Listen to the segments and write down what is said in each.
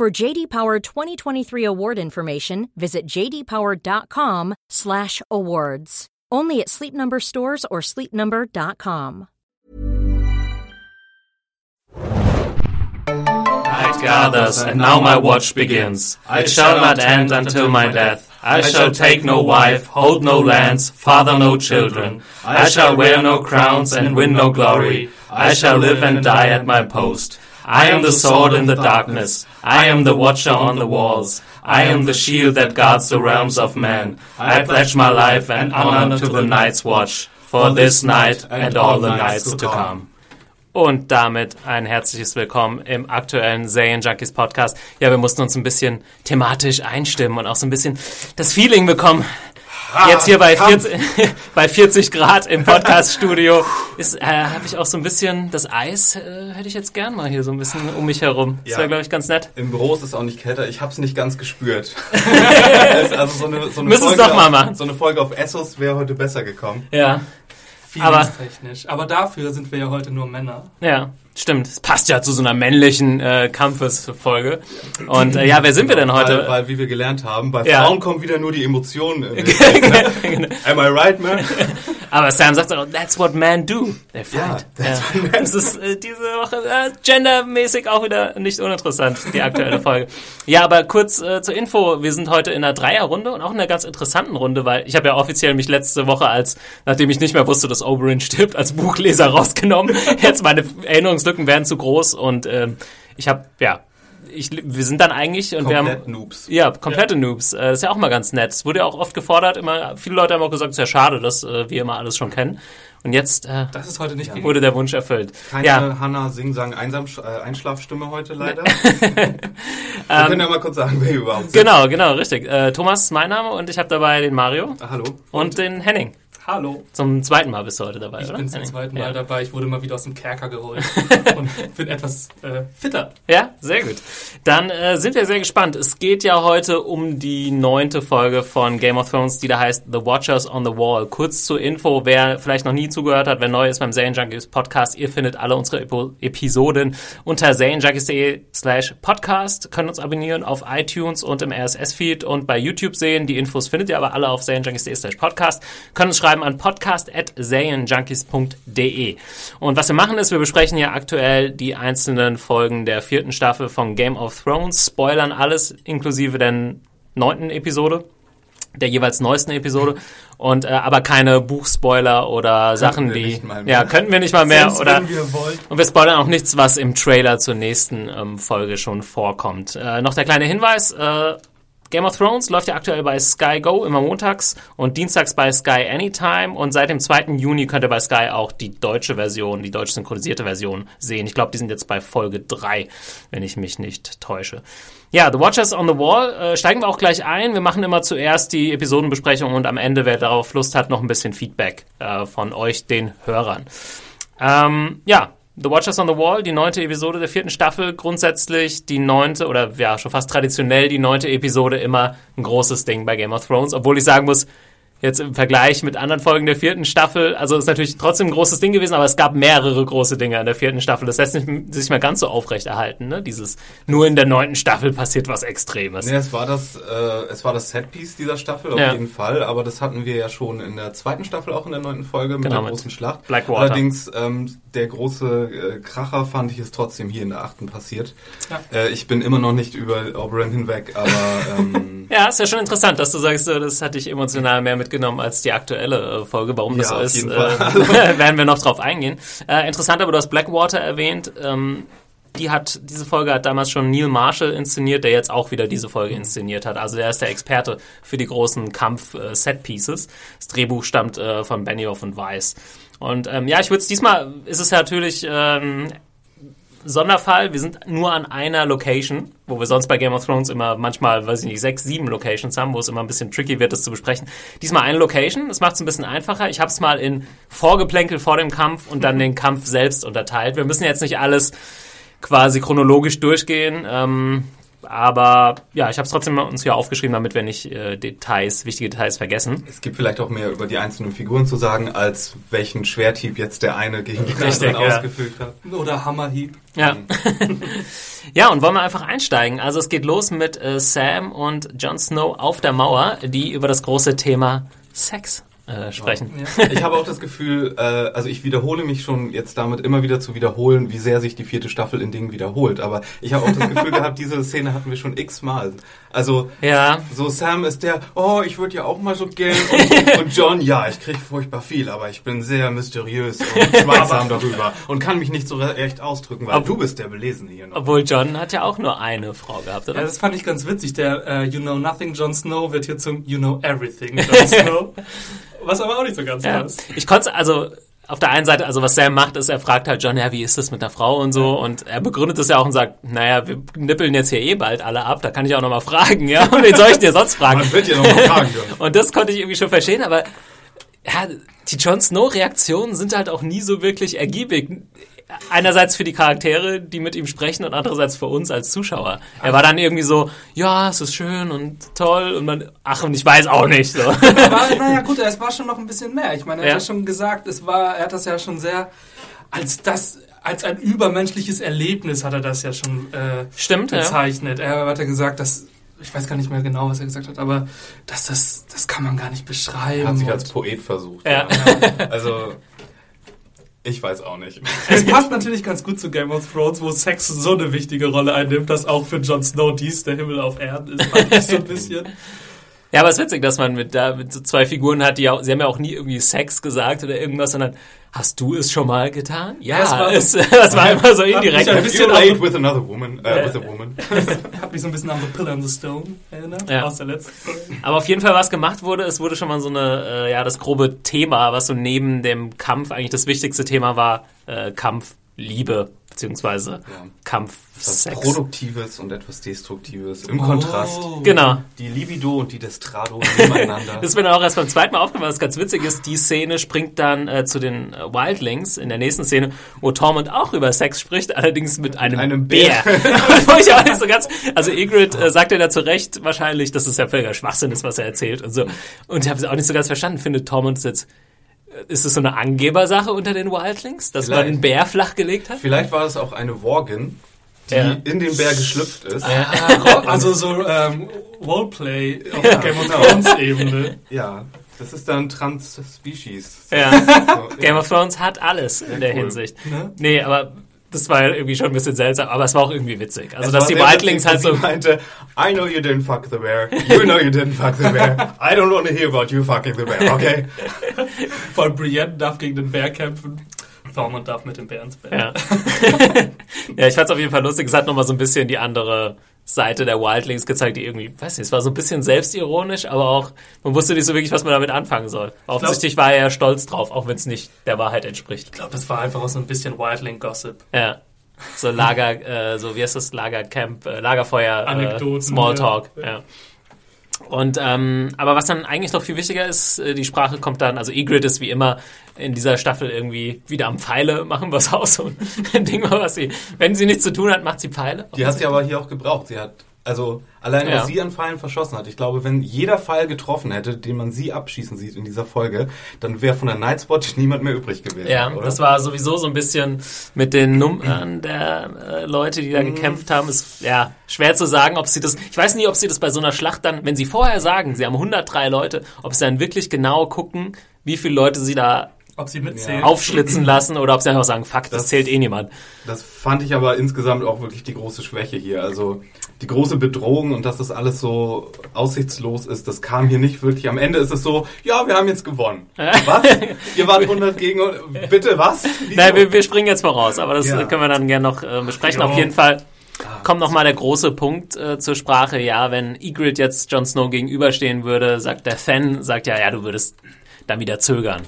For JD Power 2023 award information, visit jdpower.com/awards. Only at Sleep Number stores or sleepnumber.com. Night gathers, and now my watch begins. It shall not end until my death. I shall take no wife, hold no lands, father no children. I shall wear no crowns and win no glory. I shall live and die at my post. I am the sword in the darkness. I am the watcher on the walls. I am the shield that guards the realms of man. I pledge my life and honor to the Night's Watch for this night and all the nights to come. Und damit ein herzliches Willkommen im aktuellen Serien Junkies Podcast. Ja, wir mussten uns ein bisschen thematisch einstimmen und auch so ein bisschen das Feeling bekommen. Jetzt hier bei 40, bei 40 Grad im Podcast-Studio äh, habe ich auch so ein bisschen das Eis, äh, hätte ich jetzt gern mal hier so ein bisschen um mich herum. Das Ja. wäre, glaube ich, ganz nett. Im Büro ist es auch nicht kälter. Ich habe es nicht ganz gespürt. also so eine, so eine Müssen es doch mal auf- machen. So eine Folge auf Essos wäre heute besser gekommen. Ja, Aber- Feelingstechnisch. Aber dafür sind wir ja heute nur Männer. ja, stimmt. Es passt ja zu so einer männlichen äh, Kampfesfolge. Und äh, ja, wer sind wir denn heute? Weil, weil, wie wir gelernt haben, bei Ja. Frauen kommen wieder nur die Emotionen. in den- Genau. Am I right, man? Aber Sam sagt auch, that's what men do. They Ja, fight. Ja, men das ist äh, diese Woche äh, gendermäßig auch wieder nicht uninteressant, die aktuelle Folge. Ja, aber kurz äh, zur Info, wir sind heute in einer Dreierrunde und auch in einer ganz interessanten Runde, weil ich habe ja offiziell mich letzte Woche als, nachdem ich nicht mehr wusste, dass Oberyn stirbt, als Buchleser rausgenommen. Jetzt meine Erinnerungslücken werden zu groß und ähm, ich habe, ja, ich, wir sind dann eigentlich und wir haben Komplett Noobs. ja, komplette Noobs. Äh, Das ist ja auch mal ganz nett. Es wurde ja auch oft gefordert. Immer, viele Leute haben auch gesagt, es ist ja schade, dass äh, wir immer alles schon kennen. Und jetzt äh, Das ist heute nicht gegeben. wurde der Wunsch erfüllt. Keine ja, Hannah Sing-Sang Einsam äh, Einschlafstimme heute leider. wir können ja mal kurz sagen, wer überhaupt sind. genau, genau, richtig. Äh, Thomas ist mein Name und ich habe dabei den Mario Ah, hallo. und den Henning. Hallo. Zum zweiten Mal bist du heute dabei, Ich oder? bin zum zweiten Mal ja. dabei. Ich wurde mal wieder aus dem Kerker geholt und bin etwas äh, fitter. Ja, sehr gut. Dann äh, sind wir sehr gespannt. Es geht ja heute um die neunte Folge von Game of Thrones, die da heißt The Watchers on the Wall. Kurz zur Info, wer vielleicht noch nie zugehört hat, wer neu ist beim Serienjunkies Podcast, ihr findet alle unsere Epo Episoden unter serienjunkies.de slash podcast, könnt uns abonnieren auf iTunes und im RSS-Feed und bei YouTube sehen. Die Infos findet ihr aber alle auf serienjunkies.de slash podcast. Könnt uns schreiben an podcast at serienjunkies.de. Und was wir machen ist, wir besprechen ja aktuell die einzelnen Folgen der vierten Staffel von Game of Thrones, spoilern alles inklusive der neunten Episode der jeweils neuesten Episode und äh, aber keine Buchspoiler oder Sachen, die nicht mal mehr. ja könnten wir nicht mal mehr Selbst oder wir und wir spoilern auch nichts, was im Trailer zur nächsten ähm, Folge schon vorkommt. Äh, noch der kleine Hinweis, äh, Game of Thrones läuft ja aktuell bei Sky Go immer montags und dienstags bei Sky Anytime und seit dem 2. Juni könnt ihr bei Sky auch die deutsche Version, die deutsch synchronisierte Version sehen. Ich glaube, die sind jetzt bei Folge 3, wenn ich mich nicht täusche. Ja, The Watchers on the Wall, äh, steigen wir auch gleich ein. Wir machen immer zuerst die Episodenbesprechung und am Ende, wer darauf Lust hat, noch ein bisschen Feedback äh, von euch, den Hörern. Ähm, ja, The Watchers on the Wall, die neunte Episode der vierten Staffel, grundsätzlich die neunte oder ja, schon fast traditionell die neunte Episode immer ein großes Ding bei Game of Thrones, obwohl ich sagen muss, jetzt im Vergleich mit anderen Folgen der vierten Staffel, also ist natürlich trotzdem ein großes Ding gewesen, aber es gab mehrere große Dinge in der vierten Staffel. Das lässt nicht, sich mehr ganz so aufrechterhalten, ne? Dieses, nur in der neunten Staffel passiert was Extremes. Nee, es war das, äh, es war das Setpiece dieser Staffel auf Ja. jeden Fall, aber das hatten wir ja schon in der zweiten Staffel, auch in der neunten Folge mit Genau, der mit großen Schlacht. Blackwater. Allerdings ähm, der große äh, Kracher fand ich es trotzdem hier in der achten passiert. Ja. Äh, ich bin immer noch nicht über Oberyn hinweg, aber ähm, Ja, ist ja schon interessant, dass du sagst, so, das hat dich emotional mehr mitgenommen als die aktuelle äh, Folge. Warum das Ja, so auf ist, äh, werden wir noch drauf eingehen. Äh, interessant, aber du hast Blackwater erwähnt. Ähm, die hat, diese Folge hat damals schon Neil Marshall inszeniert, der jetzt auch wieder diese Folge inszeniert hat. Also der ist der Experte für die großen Kampf-Set-Pieces. Das Drehbuch stammt äh, von Benioff und Weiss. Und ähm, ja, ich würde es diesmal, ist es ja natürlich ähm, Sonderfall. Wir sind nur an einer Location, wo wir sonst bei Game of Thrones immer manchmal, weiß ich nicht, sechs, sieben Locations haben, wo es immer ein bisschen tricky wird, das zu besprechen. Diesmal eine Location. Das macht es ein bisschen einfacher. Ich habe es mal in Vorgeplänkel vor dem Kampf und dann den Kampf selbst unterteilt. Wir müssen jetzt nicht alles quasi chronologisch durchgehen. Ähm, aber ja, ich habe es trotzdem uns hier aufgeschrieben, damit wir nicht äh, Details, wichtige Details vergessen. Es gibt vielleicht auch mehr über die einzelnen Figuren zu sagen, als welchen Schwerthieb jetzt der eine gegen den Richtig, anderen ja. ausgefügt hat. Oder Hammerhieb. Ja. ja, und wollen wir einfach einsteigen. Also es geht los mit äh, Sam und Jon Snow auf der Mauer, die über das große Thema Sex äh, sprechen. Ich habe auch das Gefühl, äh, also ich wiederhole mich schon jetzt damit immer wieder zu wiederholen, wie sehr sich die vierte Staffel in Dingen wiederholt. Aber ich habe auch das Gefühl gehabt, diese Szene hatten wir schon x-mal. Also Ja. so Sam ist der, oh, ich würde ja auch mal so gern. Und, und John, ja, ich krieg furchtbar viel, aber ich bin sehr mysteriös und schweigsam darüber und kann mich nicht so recht ausdrücken, weil Ob- du bist der Belesene hier noch. Obwohl John hat ja auch nur eine Frau gehabt, oder? Ja, das fand ich ganz witzig. Der äh, You Know Nothing Jon Snow wird hier zum You Know Everything Jon Snow. Was aber auch nicht so ganz Ja. passt. Ich konnte also auf der einen Seite, also was Sam macht, ist, er fragt halt John, ja, wie ist das mit der Frau und so und er begründet es ja auch und sagt, naja, wir nippeln jetzt hier eh bald alle ab, da kann ich auch nochmal fragen, ja, und wen soll ich dir sonst fragen? Man wird ja noch mal fragen dürfen. Und das konnte ich irgendwie schon verstehen, aber ja, die Jon Snow-Reaktionen sind halt auch nie so wirklich ergiebig. Einerseits für die Charaktere, die mit ihm sprechen, und andererseits für uns als Zuschauer. Er war dann irgendwie so, ja, es ist schön und toll, und man, ach, und ich weiß auch nicht, so. Aber naja, gut, es war schon noch ein bisschen mehr. Ich meine, er Ja. hat ja schon gesagt, es war, er hat das ja schon sehr als das, als ein übermenschliches Erlebnis hat er das ja schon äh, Stimmt, ja. bezeichnet. Er hat ja gesagt, dass ich weiß gar nicht mehr genau, was er gesagt hat, aber dass das, das kann man gar nicht beschreiben. Er hat sich als Poet versucht. Ja. Also, ich weiß auch nicht. es passt natürlich ganz gut zu Game of Thrones, wo Sex so eine wichtige Rolle einnimmt, dass auch für Jon Snow dies der Himmel auf Erden ist, fand ich so ein bisschen. Ja, aber es ist witzig, dass man mit, da, mit so zwei Figuren hat, die ja, sie haben ja auch nie irgendwie Sex gesagt oder irgendwas, sondern hast du es schon mal getan? Ja, Ja, es war- es, das war immer so indirekt. ein Have bisschen you auch- laid with another woman? Äh, with a woman. Hat mich so ein bisschen an The Pillar and the Stone erinnert, Ja. aus der letzten Folge. Aber auf jeden Fall, was gemacht wurde, es wurde schon mal so eine, äh, ja, das grobe Thema, was so neben dem Kampf eigentlich das wichtigste Thema war, äh, Kampf, Liebe, beziehungsweise Kampf, Was Sex. Produktives und etwas Destruktives. Im Oh. Kontrast. Genau. Die Libido und die Destrado nebeneinander. Das ist mir dann auch erst beim zweiten Mal aufgefallen, was ganz witzig ist. Die Szene springt dann äh, zu den äh, Wildlings in der nächsten Szene, wo Tormund auch über Sex spricht, allerdings mit einem, einem Bär. Bär. Wo ich auch nicht so ganz, also Ygritte äh, sagt ja da zu Recht wahrscheinlich, dass es ja völliger Schwachsinn ist, was er erzählt und so. Und ich habe es auch nicht so ganz verstanden. Findet Tormund jetzt, ist es so eine Angebersache unter den Wildlings, dass man Vielleicht. einen Bär flachgelegt hat? Vielleicht war es auch eine Worgin, die Ja. in den Bär geschlüpft ist. Also so ähm, Roleplay auf Ja, Game of genau. Thrones Ebene. Ja, das ist dann Trans-Species. Ja. So, Game of Thrones hat alles in Sehr der cool. Hinsicht. Ne? Nee, aber das war ja irgendwie schon ein bisschen seltsam, aber es war auch irgendwie witzig. Also, Es dass die Wildlings halt so. meinte, I know you didn't fuck the bear. You know you didn't fuck the bear. I don't want to hear about you fucking the bear, okay? Allem Brienne darf gegen den Bär kämpfen. Tormund darf mit dem Bär ins Bett. Ja. ja, ich fand's auf jeden Fall lustig. Es hat nochmal so ein bisschen die andere Seite der Wildlings gezeigt, die irgendwie, weiß nicht, es war so ein bisschen selbstironisch, aber auch, man wusste nicht so wirklich, was man damit anfangen soll. Offensichtlich war er ja stolz drauf, auch wenn es nicht der Wahrheit entspricht. Ich glaube, das war einfach auch so ein bisschen Wildling-Gossip. Ja. So Lager, äh, so wie heißt das, Lagercamp, äh, Lagerfeuer, Anekdoten, äh, Smalltalk, ja. ja. Und, ähm, aber was dann eigentlich noch viel wichtiger ist, äh, die Sprache kommt dann, also Ygritte ist wie immer in dieser Staffel irgendwie wieder am Pfeile machen, was auch so ein Ding was sie, wenn sie nichts zu tun hat, macht sie Pfeile. Die hat sie aber hier auch gebraucht. Sie hat, also allein Ja. was sie an Pfeilen verschossen hat. Ich glaube, wenn jeder Pfeil getroffen hätte, den man sie abschießen sieht in dieser Folge, dann wäre von der Nightspot niemand mehr übrig gewesen. Ja, oder? das war sowieso so ein bisschen mit den Nummern der äh, Leute, die da Mhm. gekämpft haben. Ist ja schwer zu sagen, ob sie das. Ich weiß nie, ob sie das bei so einer Schlacht dann, wenn sie vorher sagen, sie haben 103 Leute, ob sie dann wirklich genau gucken, wie viele Leute sie da Ob sie mitzählen. aufschlitzen lassen oder ob sie einfach sagen, fuck, das, Das- zählt eh niemand. Das fand ich aber insgesamt auch wirklich die große Schwäche hier. Also die große Bedrohung und dass das alles so aussichtslos ist, das kam hier nicht wirklich. Am Ende ist es so, ja, wir haben jetzt gewonnen. Was? Ihr wart 100 gegen... Bitte, was? Nein, wir, wir springen jetzt voraus, aber das Ja. können wir dann gerne noch äh, besprechen. Ja. Auf jeden Fall kommt noch mal der große Punkt äh, zur Sprache. Ja, wenn Ygritte jetzt Jon Snow gegenüberstehen würde, sagt der Fan, sagt ja, ja, du würdest dann wieder zögern.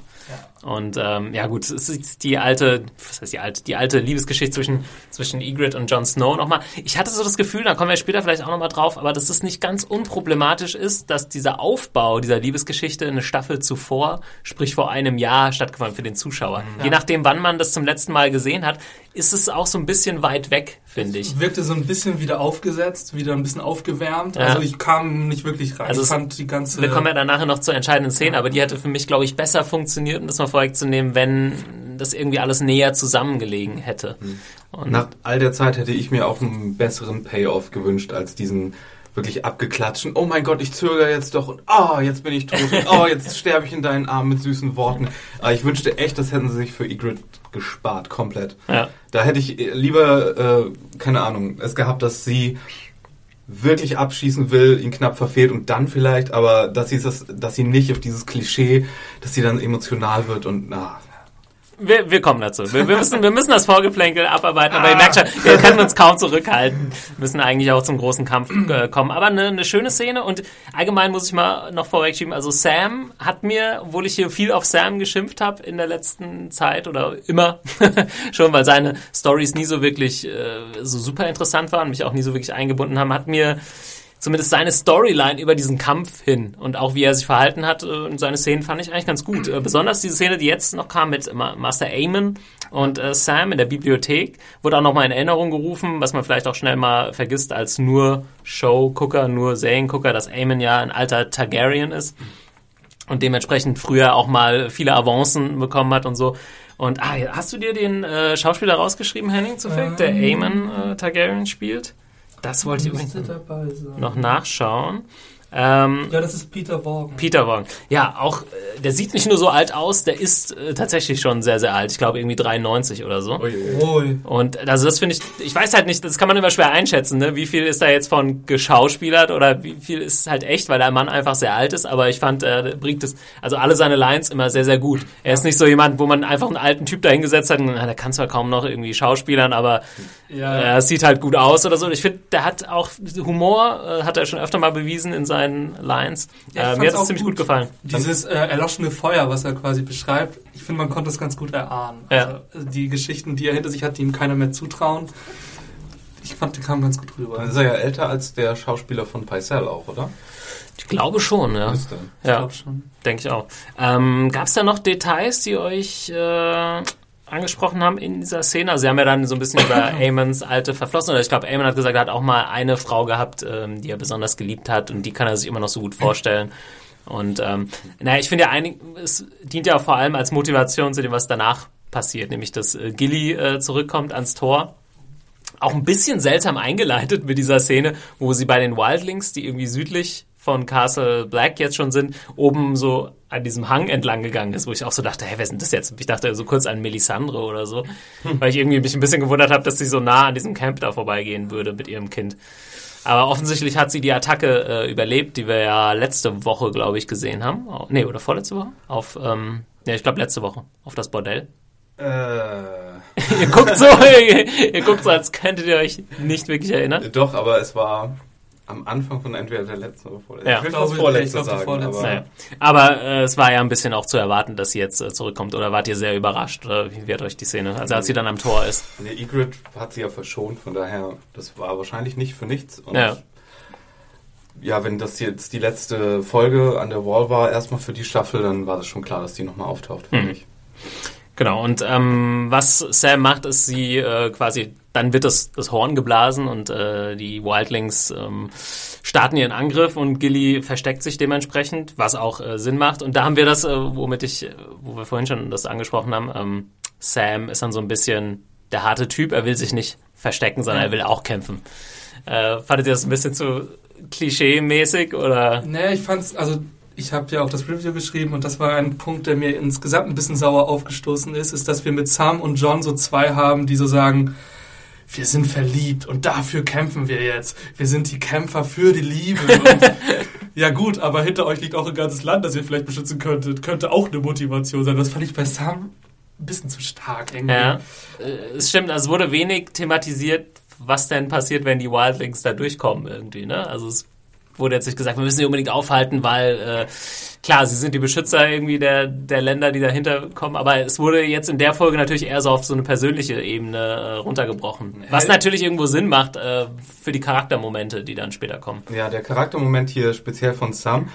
Und ähm, ja gut, es ist die alte, was heißt die alte, die alte Liebesgeschichte zwischen, zwischen Ygritte und Jon Snow nochmal. Ich hatte so das Gefühl, da kommen wir später vielleicht auch nochmal drauf, aber dass es nicht ganz unproblematisch ist, dass dieser Aufbau dieser Liebesgeschichte eine Staffel zuvor, sprich vor einem Jahr, stattgefunden für den Zuschauer. Ja. Je nachdem, wann man das zum letzten Mal gesehen hat, ist es auch so ein bisschen weit weg, finde ich. Wirkte so ein bisschen wieder aufgesetzt, wieder ein bisschen aufgewärmt. Ja. Also ich kam nicht wirklich rein. Also ich fand die ganze. Wir kommen ja dann nachher noch zur entscheidenden Szene, aber die hätte für mich, glaube ich, besser funktioniert, um das mal vorwegzunehmen, wenn das irgendwie alles näher zusammengelegen hätte. Und Nach all der Zeit hätte ich mir auch einen besseren Payoff gewünscht als diesen wirklich abgeklatschen. Oh mein Gott, ich zögere jetzt doch und ah, oh, jetzt bin ich tot und oh, jetzt sterbe ich in deinen Armen mit süßen Worten. Aber ich wünschte echt, das hätten sie sich für Ygritte gespart, komplett. Ja. Da hätte ich lieber, äh, keine Ahnung, es gehabt, dass sie wirklich abschießen will, ihn knapp verfehlt und dann vielleicht, aber dass sie das, dass sie nicht auf dieses Klischee, dass sie dann emotional wird und na, wir, wir kommen dazu. Wir, wir, müssen, wir müssen das Vorgeplänkel abarbeiten, aber ah. ihr merkt schon, wir können uns kaum zurückhalten, müssen eigentlich auch zum großen Kampf äh, kommen. Aber eine, eine schöne Szene und allgemein muss ich mal noch vorwegschieben, also Sam hat mir, obwohl ich hier viel auf Sam geschimpft habe in der letzten Zeit oder immer schon, weil seine Stories nie so wirklich äh, so super interessant waren, mich auch nie so wirklich eingebunden haben, hat mir zumindest seine Storyline über diesen Kampf hin und auch wie er sich verhalten hat äh, und seine Szenen fand ich eigentlich ganz gut. Äh, besonders diese Szene, die jetzt noch kam mit Master Aemon und äh, Sam in der Bibliothek, wurde auch nochmal in Erinnerung gerufen, was man vielleicht auch schnell mal vergisst als nur Show-Gucker, nur Seriengucker, dass Aemon ja ein alter Targaryen ist und dementsprechend früher auch mal viele Avancen bekommen hat und so. Und ah, hast du dir den äh, Schauspieler rausgeschrieben, Henning, zufällig, ähm. der Aemon äh, Targaryen spielt? Das wollte ich übrigens noch nachschauen. Ähm, ja, das ist Peter Vaughan. Peter Vaughan. Ja, auch, äh, der sieht nicht nur so alt aus, der ist äh, tatsächlich schon sehr, sehr alt. Ich glaube irgendwie 93 oder so. Ui, ui. Und also das finde ich, ich weiß halt nicht, das kann man immer schwer einschätzen, ne? wie viel ist da jetzt von geschauspielert oder wie viel ist halt echt, weil der Mann einfach sehr alt ist. Aber ich fand, er bringt es, also alle seine Lines immer sehr, sehr gut. Er ist nicht so jemand, wo man einfach einen alten Typ dahingesetzt hat und na, der kann zwar kaum noch irgendwie schauspielern, aber ja. er sieht halt gut aus oder so. Und ich finde, der hat auch Humor, äh, hat er schon öfter mal bewiesen in seinen seinen Lines. Ja, äh, mir hat es ziemlich gut, gut gefallen. Dieses äh, erloschene Feuer, was er quasi beschreibt, ich finde, man konnte es ganz gut erahnen. Ja. Also, die Geschichten, die er hinter sich hat, die ihm keiner mehr zutrauen. Ich fand, die kamen ganz gut rüber. Dann ist er ja älter als der Schauspieler von Paisel auch, oder? Ich glaube schon, ja. Ist ja, denke ich auch. Ähm, Gab es da noch Details, die euch äh, angesprochen haben in dieser Szene. Also sie haben ja dann so ein bisschen über Amons alte Verflossen, oder ich glaube, Amon hat gesagt, er hat auch mal eine Frau gehabt, ähm, die er besonders geliebt hat und die kann er sich immer noch so gut vorstellen. Und ähm, naja, ich finde ja, einig, es dient ja vor allem als Motivation zu dem, was danach passiert, nämlich dass äh, Gilly äh, zurückkommt ans Tor. Auch ein bisschen seltsam eingeleitet mit dieser Szene, wo sie bei den Wildlings, die irgendwie südlich von Castle Black jetzt schon sind, oben so an diesem Hang entlang gegangen ist, wo ich auch so dachte, hey, wer sind das jetzt? Ich dachte so kurz an Melisandre oder so, hm. weil ich irgendwie mich ein bisschen gewundert habe, dass sie so nah an diesem Camp da vorbeigehen würde mit ihrem Kind. Aber offensichtlich hat sie die Attacke äh, überlebt, die wir ja letzte Woche, glaube ich, gesehen haben. Oh, nee, oder vorletzte Woche? Auf, ähm, ja, ich glaube letzte Woche. Auf das Bordell. Äh. ihr guckt so, ihr, ihr guckt so, als könntet ihr euch nicht wirklich erinnern. Doch, aber es war am Anfang von entweder der letzten oder vorletzten. Ja. Ich will das vorletzte ich sagen. Vorletzte. Aber, naja. aber äh, es war ja ein bisschen auch zu erwarten, dass sie jetzt äh, zurückkommt. Oder wart ihr sehr überrascht? Oder wie wird euch die Szene? Also als sie dann am Tor ist. Nee, Egrid hat sie ja verschont, von daher, das war wahrscheinlich nicht für nichts. Und ja. ja, wenn das jetzt die letzte Folge an der Wall war, erstmal für die Staffel, dann war das schon klar, dass die nochmal auftaucht, finde mhm. ich. Genau, und ähm, was Sam macht, ist sie äh, quasi, dann wird das, das Horn geblasen und äh, die Wildlings ähm, starten ihren Angriff und Gilly versteckt sich dementsprechend, was auch äh, Sinn macht. Und da haben wir das, äh, womit ich, wo wir vorhin schon das angesprochen haben, ähm, Sam ist dann so ein bisschen der harte Typ, er will sich nicht verstecken, sondern er will auch kämpfen. Äh, fandet ihr das ein bisschen zu klischee-mäßig oder? Nee, ich fand's, also ich habe ja auch das Review geschrieben und das war ein Punkt, der mir insgesamt ein bisschen sauer aufgestoßen ist, ist, dass wir mit Sam und John so zwei haben, die so sagen, wir sind verliebt und dafür kämpfen wir jetzt. Wir sind die Kämpfer für die Liebe. ja gut, aber hinter euch liegt auch ein ganzes Land, das ihr vielleicht beschützen könntet. Könnte auch eine Motivation sein. Das fand ich bei Sam ein bisschen zu stark irgendwie. Ja, äh, es stimmt. Also es wurde wenig thematisiert, was denn passiert, wenn die Wildlings da durchkommen irgendwie. Ne? Also es wurde jetzt nicht gesagt, wir müssen sie unbedingt aufhalten, weil äh, klar, sie sind die Beschützer irgendwie der, der Länder, die dahinter kommen, aber es wurde jetzt in der Folge natürlich eher so auf so eine persönliche Ebene äh, runtergebrochen. Was natürlich irgendwo Sinn macht äh, für die Charaktermomente, die dann später kommen. Ja, der Charaktermoment hier speziell von Sam.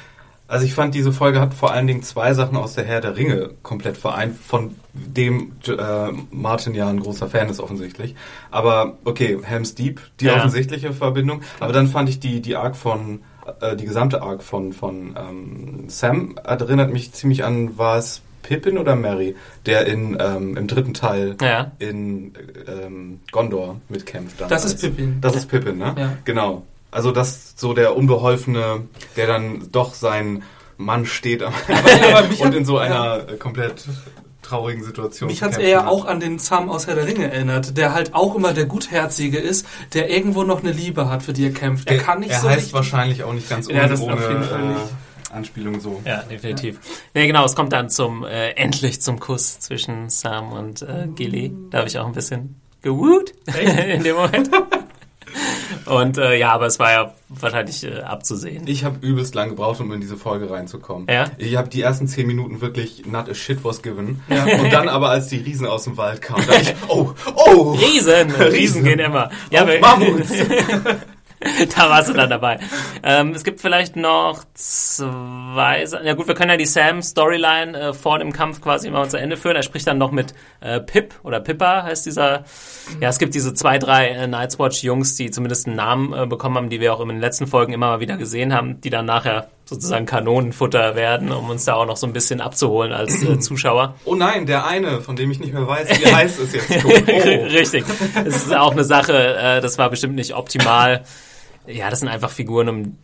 Also ich fand, diese Folge hat vor allen Dingen zwei Sachen aus der Herr der Ringe komplett vereint, von dem äh, Martin ja ein großer Fan ist offensichtlich. Aber okay, Helm's Deep, die Ja. offensichtliche Verbindung. Aber dann fand ich die, die Arc von, äh, die gesamte Arc von, von ähm, Sam erinnert mich ziemlich an, war es Pippin oder Mary, der in, ähm, im dritten Teil Ja. in ähm, Gondor mitkämpft. Das damals. ist Pippin. Das ist Pippin, ne? Ja. Genau. Also das so der Unbeholfene, der dann doch sein Mann steht am und hat- in so einer äh, komplett traurigen Situation. Mich hat es eher auch an den Sam aus Herr der Ringe erinnert, der halt auch immer der Gutherzige ist, der irgendwo noch eine Liebe hat, für die er kämpft. Er Der- kann nicht er so heißt richtig- wahrscheinlich auch nicht ganz ohne, Ja, das ohne auf jeden Fall nicht. äh, Anspielung so. Ja, definitiv. Nee, genau, es kommt dann zum, äh, endlich zum Kuss zwischen Sam und äh, Gilly. Da habe ich auch ein bisschen gewut in dem Moment. Und äh, ja, aber es war ja wahrscheinlich äh, abzusehen. Ich habe übelst lang gebraucht, um in diese Folge reinzukommen. Ja? Ich habe die ersten zehn Minuten wirklich not a shit was given. Und dann aber, als die Riesen aus dem Wald kamen, dachte ich, oh, oh, Riesen, Riesen Riesen. gehen immer. Ja, auf Mammuts. da warst du dann dabei. Ähm, es gibt vielleicht noch zwei. Ja gut, wir können ja die Sam-Storyline äh, vor dem Kampf quasi mal zu Ende führen. Er spricht dann noch mit äh, Pip oder Pippa heißt dieser. Ja, es gibt diese zwei, drei äh, Night's Watch-Jungs, die zumindest einen Namen äh, bekommen haben, die wir auch in den letzten Folgen immer mal wieder gesehen haben, die dann nachher sozusagen Kanonenfutter werden, um uns da auch noch so ein bisschen abzuholen als äh, Zuschauer. Oh nein, der eine, von dem ich nicht mehr weiß, wie heißt es jetzt. Oh. Richtig. Das ist auch eine Sache, äh, das war bestimmt nicht optimal. Ja, das sind einfach Figuren, um,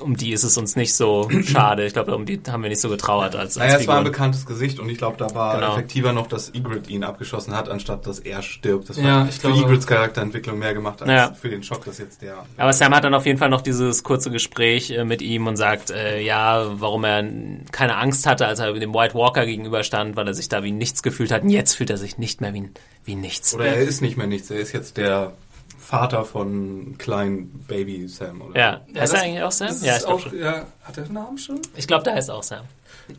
um die ist es uns nicht so schade. Ich glaube, um die haben wir nicht so getrauert als, als Naja, es war ein Figuren. bekanntes Gesicht und ich glaube, da war Genau. effektiver noch, dass Ygritte ihn abgeschossen hat, anstatt dass er stirbt. Das Ja, war ich für glaube- Ygrittes Charakterentwicklung mehr gemacht als Ja. für den Schock, dass jetzt der... Aber Sam hat dann auf jeden Fall noch dieses kurze Gespräch äh, mit ihm und sagt, äh, ja, warum er keine Angst hatte, als er dem White Walker gegenüberstand, weil er sich da wie nichts gefühlt hat. Und jetzt fühlt er sich nicht mehr wie, wie nichts. Oder er ist nicht mehr nichts, er ist jetzt der Vater von kleinen Baby Sam. Oder? Ja, Ja, heißt er eigentlich auch Sam? Ja, ist ich glaube auch, schon. ja, hat er einen Namen schon? Ich glaube, der heißt auch Sam.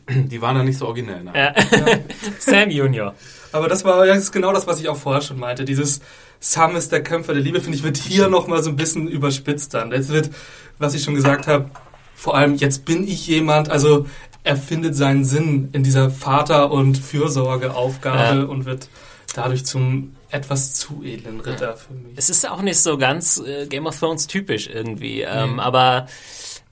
Die waren da nicht so originell. Ne? Ja. Sam Junior. Aber das war ja das ist genau das, was ich auch vorher schon meinte. Dieses Sam ist der Kämpfer der Liebe, finde ich, wird hier nochmal so ein bisschen überspitzt dann. Jetzt wird, was ich schon gesagt habe, vor allem jetzt bin ich jemand, also er findet seinen Sinn in dieser Vater- und Fürsorgeaufgabe Ja. und wird dadurch zum etwas zu edlen Ritter für mich. Es ist auch nicht so ganz äh, Game of Thrones typisch irgendwie, ähm, aber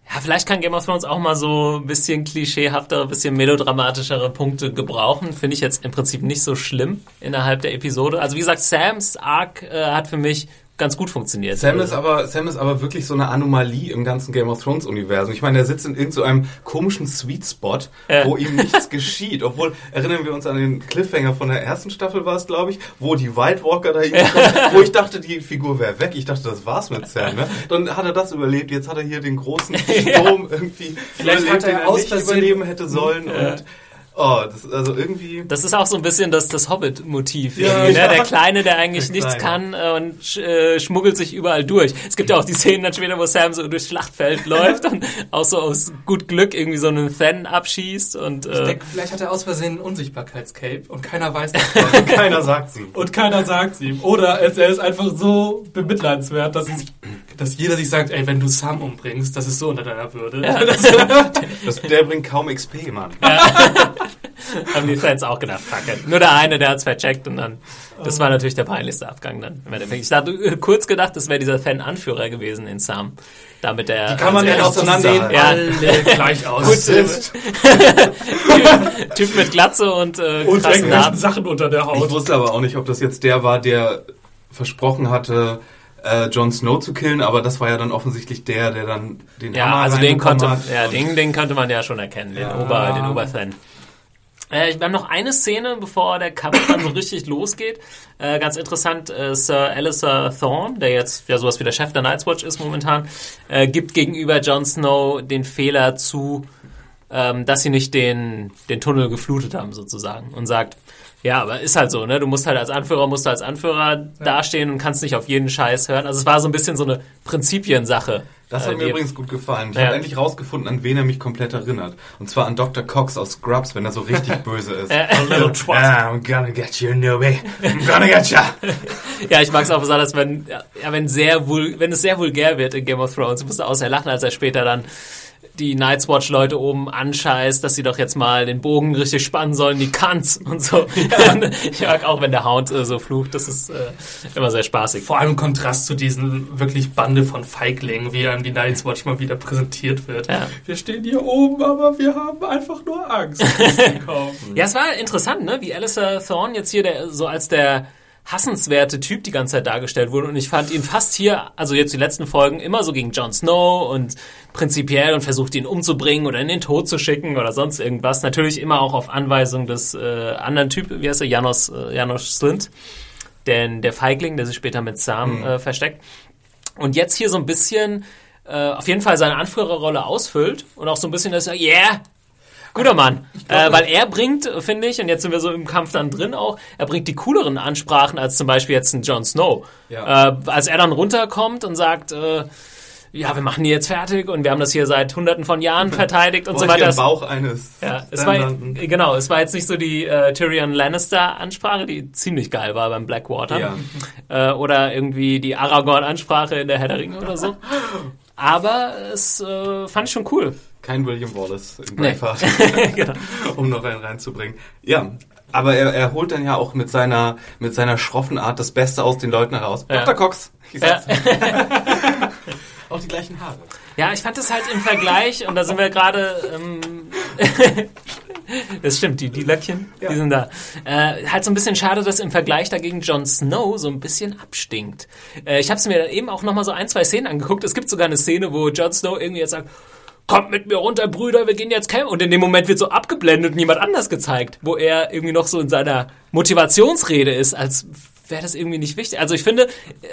ja, vielleicht kann Game of Thrones auch mal so ein bisschen klischeehaftere, ein bisschen melodramatischere Punkte gebrauchen. Finde ich jetzt im Prinzip nicht so schlimm innerhalb der Episode. Also wie gesagt, Sams Arc äh, hat für mich ganz gut funktioniert. Sam ist aber Sam ist aber wirklich so eine Anomalie im ganzen Game of Thrones Universum. Ich meine, er sitzt in irgendeinem so komischen Sweet Spot, Ja. wo ihm nichts geschieht. Obwohl erinnern wir uns an den Cliffhanger von der ersten Staffel war es, glaube ich, wo die White Walker da hinkommen, wo ich dachte, die Figur wäre weg. Ich dachte, das war's mit Sam. Ne? Dann hat er das überlebt. Jetzt hat er hier den großen Sturm irgendwie Vielleicht hat er er aus nicht Versehen- überleben hätte sollen. Und oh, das also irgendwie. Das ist auch so ein bisschen das, das Hobbit-Motiv. Ja, irgendwie, ne? ja. Der Kleine, der eigentlich Der nichts Kleine. kann äh, und sch, äh, schmuggelt sich überall durch. Es gibt ja auch die Szenen dann später, wo Sam so durchs Schlachtfeld läuft und auch so aus gut Glück irgendwie so einen Fan abschießt. Und, Ich äh, denke, vielleicht hat er aus Versehen ein Unsichtbarkeitscape und keiner weiß das. Keiner sagt sie. Und keiner sagt es ihm. Oder es, er ist einfach so bemitleidenswert, dass, es, dass jeder sich sagt, ey, wenn du Sam umbringst, das ist so unter deiner Würde. Das, der bringt kaum XP, Mann. haben die Fans auch gedacht, kacke. Nur der eine, der hat's vercheckt und dann, das war natürlich der peinlichste Abgang dann. im Endeffekt. Ich hatte äh, kurz gedacht, das wäre dieser Fan-Anführer gewesen in Sam. Damit der. kann man also ja er- auseinander- Ja. alle gleich aus. Rassist. Typ mit Glatze und, äh, und krassen irgendwelchen. Sachen unter der Ich Haut. wusste aber auch nicht, ob das jetzt der war, der versprochen hatte, äh, Jon Snow zu killen, aber das war ja dann offensichtlich der, der dann den Ja, Hammer also den konnte, hat. ja, den, den konnte man ja schon erkennen, den Ja. Ober, den Oberfan. Äh, wir haben noch eine Szene, bevor der Kampf dann so richtig losgeht. Äh, ganz interessant, äh, Sir Alistair Thorne, der jetzt ja sowas wie der Chef der Night's Watch ist momentan, äh, gibt gegenüber Jon Snow den Fehler zu, ähm, dass sie nicht den, den Tunnel geflutet haben sozusagen und sagt, Ja, aber ist halt so, ne? Du musst halt als Anführer, musst du als Anführer ja. dastehen und kannst nicht auf jeden Scheiß hören. Also es war so ein bisschen so eine Prinzipiensache. Das hat äh, mir übrigens gut gefallen. Ich ja. habe endlich rausgefunden, an wen er mich komplett erinnert. Und zwar an Dr. Cox aus Scrubs, wenn er so richtig böse ist. A little twat. I'm gonna get you, newbie. I'm gonna get you. ja, ich mag es auch besonders, wenn, ja, wenn, sehr wenn es sehr vulgär wird in Game of Thrones. Ich musste außer lachen, als er später dann die Night's Watch Leute oben anscheißt, dass sie doch jetzt mal den Bogen richtig spannen sollen, die Kants und so. Ja. ich mag auch, wenn der Hound äh, so flucht, das ist äh, immer sehr spaßig. Vor allem im Kontrast zu diesen wirklich Bande von Feiglingen, wie an die Night's Watch mal wieder präsentiert wird. Ja. Wir stehen hier oben, aber wir haben einfach nur Angst. ja, es war interessant, ne? wie Alistair Thorne jetzt hier der, so als der hassenswerte Typ die ganze Zeit dargestellt wurde. Und ich fand ihn fast hier, also jetzt die letzten Folgen, immer so gegen Jon Snow und prinzipiell und versucht ihn umzubringen oder in den Tod zu schicken oder sonst irgendwas. Natürlich immer auch auf Anweisung des äh, anderen Typ, wie heißt er, Janos, äh, Janos Slint, denn der Feigling, der sich später mit Sam mhm. äh, versteckt. Und jetzt hier so ein bisschen äh, auf jeden Fall seine Anführerrolle ausfüllt und auch so ein bisschen das, yeah, Guter Mann. Äh, weil er bringt, finde ich, und jetzt sind wir so im Kampf dann drin auch, er bringt die cooleren Ansprachen als zum Beispiel jetzt ein Jon Snow. Ja. Äh, als er dann runterkommt und sagt, äh, ja, wir machen die jetzt fertig und wir haben das hier seit hunderten von Jahren verteidigt und so weiter. Bauch eines. Ja, es war, genau, es war jetzt nicht so die äh, Tyrion Lannister Ansprache, die ziemlich geil war beim Blackwater. Ja. Äh, oder irgendwie die Aragorn Ansprache in der Herr der Ringe oder so. Aber es äh, fand ich schon cool. Kein William Wallace in Braveheart, nee. genau. um noch einen reinzubringen. Ja, aber er, er holt dann ja auch mit seiner, mit seiner schroffen Art das Beste aus den Leuten heraus. Ja. Dr. Cox. Ja. auch die gleichen Haare. Ja, ich fand es halt im Vergleich, und da sind wir gerade. Ähm, das stimmt, die, die Löckchen, ja. die sind da. Äh, halt so ein bisschen schade, dass im Vergleich dagegen Jon Snow so ein bisschen abstinkt. Äh, ich habe es mir eben auch nochmal so ein, zwei Szenen angeguckt. Es gibt sogar eine Szene, wo Jon Snow irgendwie jetzt sagt, kommt mit mir runter, Brüder, wir gehen jetzt campen. Und in dem Moment wird so abgeblendet und jemand anders gezeigt, wo er irgendwie noch so in seiner Motivationsrede ist, als wäre das irgendwie nicht wichtig. Also ich finde,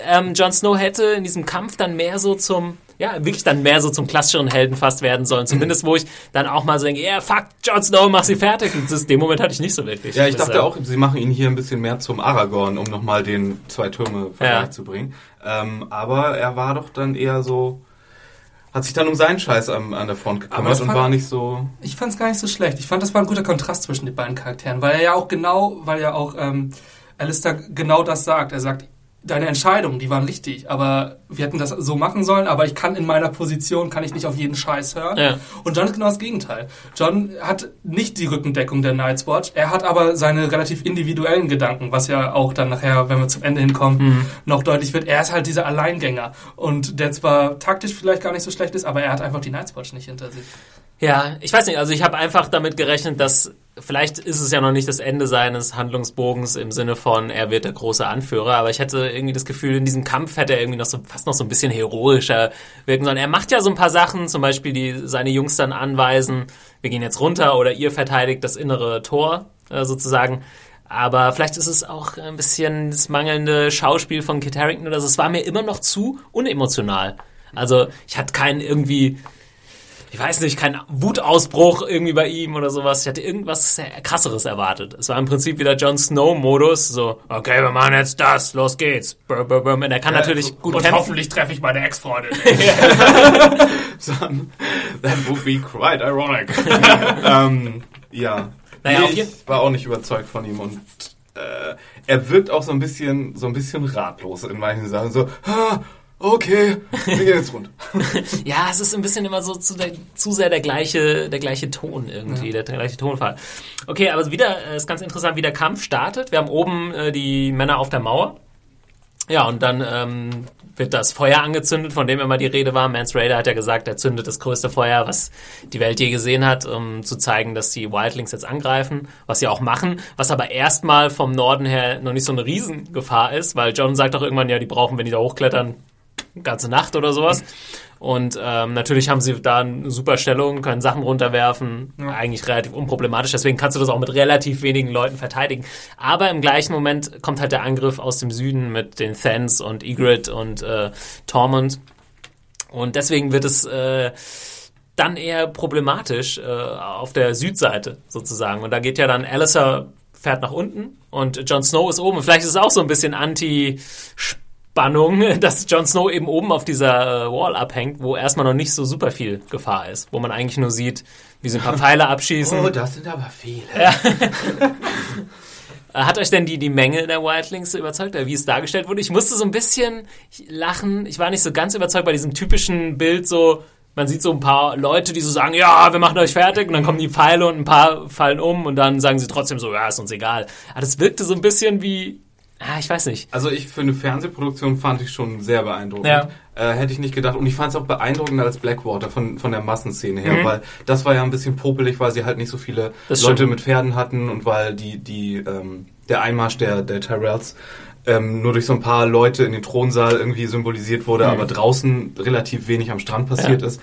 ähm, Jon Snow hätte in diesem Kampf dann mehr so zum, ja, wirklich dann mehr so zum klassischeren Helden fast werden sollen. Zumindest, wo ich dann auch mal so denke, ja, yeah, fuck, Jon Snow, mach sie fertig. Und das, den Moment hatte ich nicht so wirklich. Ja, ich dachte auch, sie machen ihn hier ein bisschen mehr zum Aragorn, um nochmal den zwei Türme Vergleich ja. zu bringen. Ähm, aber er war doch dann eher so, hat sich dann um seinen Scheiß an, an der Front gekümmert und war nicht so. Ich fand es gar nicht so schlecht. Ich fand, das war ein guter Kontrast zwischen den beiden Charakteren, weil er ja auch genau, weil ja auch ähm, Alistair genau das sagt. Er sagt, deine Entscheidungen, die waren richtig, aber wir hätten das so machen sollen, aber ich kann in meiner Position, kann ich nicht auf jeden Scheiß hören. Ja. Und John ist genau das Gegenteil. John hat nicht die Rückendeckung der Night's Watch, er hat aber seine relativ individuellen Gedanken, was ja auch dann nachher, wenn wir zum Ende hinkommen, mhm. noch deutlich wird. Er ist halt dieser Alleingänger und der zwar taktisch vielleicht gar nicht so schlecht ist, aber er hat einfach die Night's Watch nicht hinter sich. Ja, ich weiß nicht, also ich habe einfach damit gerechnet, dass vielleicht ist es ja noch nicht das Ende seines Handlungsbogens im Sinne von, er wird der große Anführer, aber ich hatte irgendwie das Gefühl, in diesem Kampf hätte er irgendwie noch so fast noch so ein bisschen heroischer wirken sollen. Er macht ja so ein paar Sachen, zum Beispiel die seine Jungs dann anweisen, wir gehen jetzt runter oder ihr verteidigt das innere Tor äh, sozusagen. Aber vielleicht ist es auch ein bisschen das mangelnde Schauspiel von Kit Harington oder so. Es war mir immer noch zu unemotional. Also ich hatte keinen irgendwie ich weiß nicht, kein Wutausbruch irgendwie bei ihm oder sowas. Ich hatte irgendwas krasseres erwartet. Es war im Prinzip wieder Jon Snow-Modus. So, okay, wir machen jetzt das, los geht's. Und er kann ja, natürlich gut und kämpfen. hoffentlich treffe ich meine Ex-Freundin. That would be quite ironic. ähm, ja. Naja, nee, ich war auch nicht überzeugt von ihm und äh, er wirkt auch so ein bisschen, so ein bisschen ratlos in manchen Sachen. So, ah, okay, wir gehen jetzt runter. ja, es ist ein bisschen immer so zu, der, zu sehr der gleiche, der gleiche Ton irgendwie, ja. der, der, gleiche Tonfall. Okay, aber wieder äh, ist ganz interessant, wie der Kampf startet. Wir haben oben äh, die Männer auf der Mauer. Ja, und dann ähm, wird das Feuer angezündet, von dem immer die Rede war. Mance Raider hat ja gesagt, er zündet das größte Feuer, was die Welt je gesehen hat, um zu zeigen, dass die Wildlings jetzt angreifen, was sie auch machen, was aber erstmal vom Norden her noch nicht so eine Riesengefahr ist, weil John sagt auch irgendwann, ja, die brauchen, wenn die da hochklettern, ganze Nacht oder sowas. Und ähm, natürlich haben sie da eine super Stellung, können Sachen runterwerfen, ja. eigentlich relativ unproblematisch. Deswegen kannst du das auch mit relativ wenigen Leuten verteidigen. Aber im gleichen Moment kommt halt der Angriff aus dem Süden mit den Thens und Ygritte und äh, Tormund. Und deswegen wird es äh, dann eher problematisch äh, auf der Südseite sozusagen. Und da geht ja dann Alistair fährt nach unten und Jon Snow ist oben. Vielleicht ist es auch so ein bisschen Anti-Spannung, dass Jon Snow eben oben auf dieser äh, Wall abhängt, wo erstmal noch nicht so super viel Gefahr ist, wo man eigentlich nur sieht, wie sie ein paar Pfeile abschießen. Oh, das sind aber viele. Ja. Hat euch denn die, die Menge der Wildlings überzeugt, wie es dargestellt wurde? Ich musste so ein bisschen lachen. Ich war nicht so ganz überzeugt bei diesem typischen Bild, so, man sieht so ein paar Leute, die so sagen, ja, wir machen euch fertig, und dann kommen die Pfeile und ein paar fallen um und dann sagen sie trotzdem so, ja, ist uns egal. Aber das wirkte so ein bisschen wie, ah, ich weiß nicht. Also ich für eine Fernsehproduktion fand ich schon sehr beeindruckend. Ja. Äh, hätte ich nicht gedacht. Und ich fand es auch beeindruckender als Blackwater von, von der Massenszene her, Mhm. weil das war ja ein bisschen popelig, weil sie halt nicht so viele Das Leute stimmt. mit Pferden hatten und weil die, die, ähm, der Einmarsch der, der Tyrells ähm, nur durch so ein paar Leute in den Thronsaal irgendwie symbolisiert wurde, aber draußen relativ wenig am Strand passiert Mhm. Ja. ist.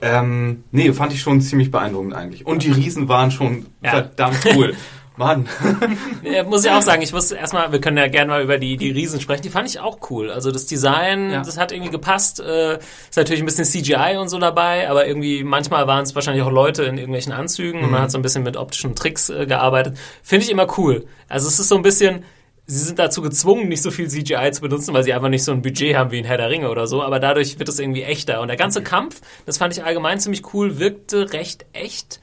Ähm, nee, fand ich schon ziemlich beeindruckend eigentlich. Und die Riesen waren schon Ja. verdammt cool. Mann. Ja, muss ich auch sagen, ich wusste erstmal, wir können ja gerne mal über die, die Riesen sprechen, die fand ich auch cool. Also das Design, Ja. das hat irgendwie gepasst. Äh, ist natürlich ein bisschen CGI und so dabei, aber irgendwie manchmal waren es wahrscheinlich auch Leute in irgendwelchen Anzügen und man hat so ein bisschen mit optischen Tricks äh, gearbeitet. Finde ich immer cool. Also es ist so ein bisschen, sie sind dazu gezwungen, nicht so viel CGI zu benutzen, weil sie einfach nicht so ein Budget haben wie in Herr der Ringe oder so, aber dadurch wird es irgendwie echter. Und der ganze Kampf, das fand ich allgemein ziemlich cool, wirkte recht echt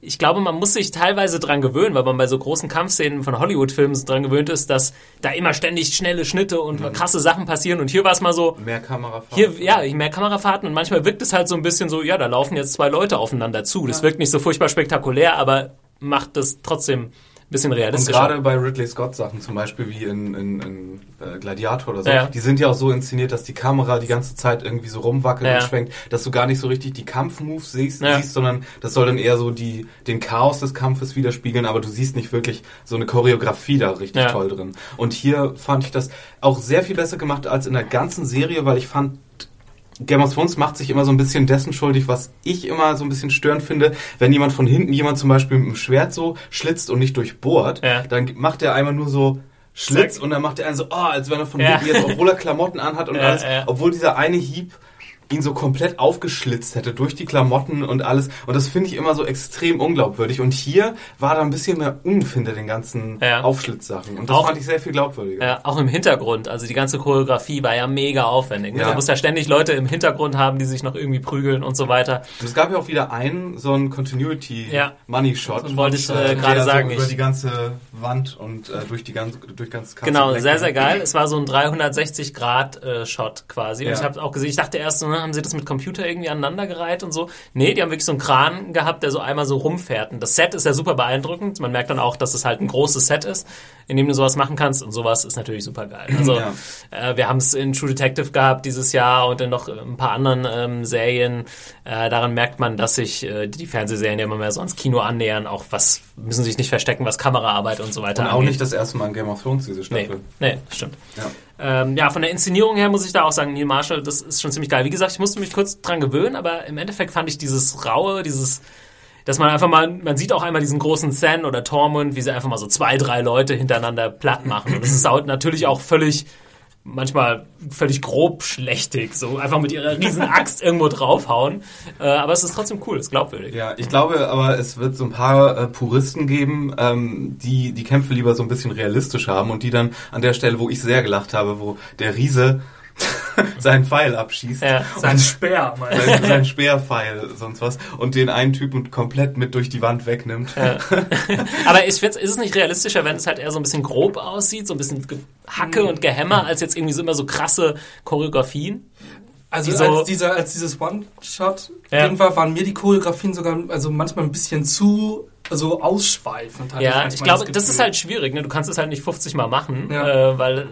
ich glaube, man muss sich teilweise dran gewöhnen, weil man bei so großen Kampfszenen von Hollywood-Filmen dran gewöhnt ist, dass da immer ständig schnelle Schnitte und krasse Sachen passieren. Und hier war es mal so, Mehr Kamerafahrten. hier, ja, mehr Kamerafahrten und manchmal wirkt es halt so ein bisschen so, ja, da laufen jetzt zwei Leute aufeinander zu. Das wirkt nicht so furchtbar spektakulär, aber macht das trotzdem bisschen Und realistischer. gerade bei Ridley Scott Sachen, zum Beispiel wie in, in, in äh, Gladiator oder so, Ja. die sind ja auch so inszeniert, dass die Kamera die ganze Zeit irgendwie so rumwackelt Ja. und schwenkt, dass du gar nicht so richtig die Kampfmoves siehst, Ja. siehst, sondern das soll dann eher so die, den Chaos des Kampfes widerspiegeln, aber du siehst nicht wirklich so eine Choreografie da richtig toll drin. Und hier fand ich das auch sehr viel besser gemacht als in der ganzen Serie, weil ich fand, Game of Thrones macht sich immer so ein bisschen dessen schuldig, was ich immer so ein bisschen störend finde, wenn jemand von hinten jemand zum Beispiel mit dem Schwert so schlitzt und nicht durchbohrt, Ja. dann macht er einmal nur so Schlitz Zack. und dann macht er einen so, oh, als wenn er von Ja. hinten jetzt, obwohl er Klamotten anhat und Ja, alles, obwohl dieser eine Hieb ihn so komplett aufgeschlitzt hätte durch die Klamotten und alles. Und das finde ich immer so extrem unglaubwürdig. Und hier war da ein bisschen mehr Umf hinter den ganzen Ja. Aufschlitzsachen. Und das Auch- fand ich sehr viel glaubwürdiger. Ja, auch im Hintergrund. Also die ganze Choreografie war ja mega aufwendig. Ne? Ja. Du musst ja ständig Leute im Hintergrund haben, die sich noch irgendwie prügeln und so weiter. Und es gab ja auch wieder einen, so einen Continuity Ja. Money Shot. Das wollte ich, äh, der gerade sagen, So über ich- die ganze Wand und äh, durch die ganze, durch ganz Genau, sehr, sehr geil. Es war so ein 360-Grad-Shot quasi. Und ich habe auch gesehen, ich dachte erst, so, ne, haben sie das mit Computer irgendwie aneinandergereiht und so. Nee, die haben wirklich so einen Kran gehabt, der so einmal so rumfährt. Und das Set ist ja super beeindruckend. Man merkt dann auch, dass es halt ein großes Set ist, in dem du sowas machen kannst. Und sowas ist natürlich super geil. Also Ja. äh, wir haben es in True Detective gehabt dieses Jahr und in noch ein paar anderen ähm, Serien. Äh, daran merkt man, dass sich äh, die Fernsehserien ja immer mehr so ans Kino annähern. Auch was müssen sich nicht verstecken, was Kameraarbeit und so weiter Und auch angeht. nicht das erste Mal in Game of Thrones, diese Nee, Staffel. nee, stimmt. Ja. Ähm, ja, von der Inszenierung her muss ich da auch sagen, Neil Marshall, das ist schon ziemlich geil. Wie gesagt, ich musste mich kurz dran gewöhnen, aber im Endeffekt fand ich dieses Raue, dieses, dass man einfach mal, man sieht auch einmal diesen großen Sen oder Tormund, wie sie einfach mal so zwei, drei Leute hintereinander platt machen. Und das ist natürlich auch völlig, manchmal völlig grob schlechtig, so einfach mit ihrer riesen Axt irgendwo draufhauen. Äh, aber es ist trotzdem cool, ist glaubwürdig. Ja, ich glaube aber, es wird so ein paar äh, Puristen geben, ähm, die die Kämpfe lieber so ein bisschen realistisch haben und die dann an der Stelle, wo ich sehr gelacht habe, wo der Riese seinen Pfeil abschießt. Ja. Sein Speer, meinst du? Sein, sein Speerpfeil, sonst was, und den einen Typen komplett mit durch die Wand wegnimmt. Aber ich finde, ist es nicht realistischer, wenn es halt eher so ein bisschen grob aussieht, so ein bisschen Hacke und Gehämmer, als jetzt irgendwie so immer so krasse Choreografien? Also Die so- als, dieser, als dieses One-Shot Ja. war, waren mir die Choreografien sogar also manchmal ein bisschen zu also ausschweifend. Ja, ich glaube, das Gefühl. ist halt schwierig. Ne? Du kannst es halt nicht 50 Mal machen, Ja. äh, weil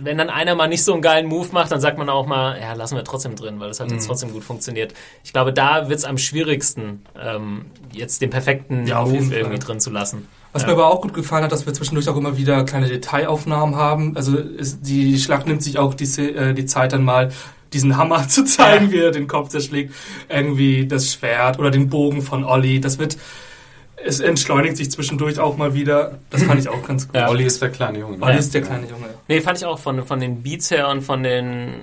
wenn dann einer mal nicht so einen geilen Move macht, dann sagt man auch mal, ja, lassen wir trotzdem drin, weil das halt Mhm. jetzt trotzdem gut funktioniert. Ich glaube, da wird es am schwierigsten, ähm, jetzt den perfekten Ja, Move irgendwie drin zu lassen. Was Ja. mir aber auch gut gefallen hat, dass wir zwischendurch auch immer wieder kleine Detailaufnahmen haben. Also ist, die Schlacht nimmt sich auch die, äh, die Zeit dann mal, diesen Hammer zu zeigen, wie er den Kopf zerschlägt. Irgendwie das Schwert oder den Bogen von Olli. Das wird, es entschleunigt sich zwischendurch auch mal wieder. Das fand ich auch ganz gut. Ja. Olli ist der kleine Junge. ne? Olli ist der kleine Junge. Nee, fand ich auch von, von den Beats her und von den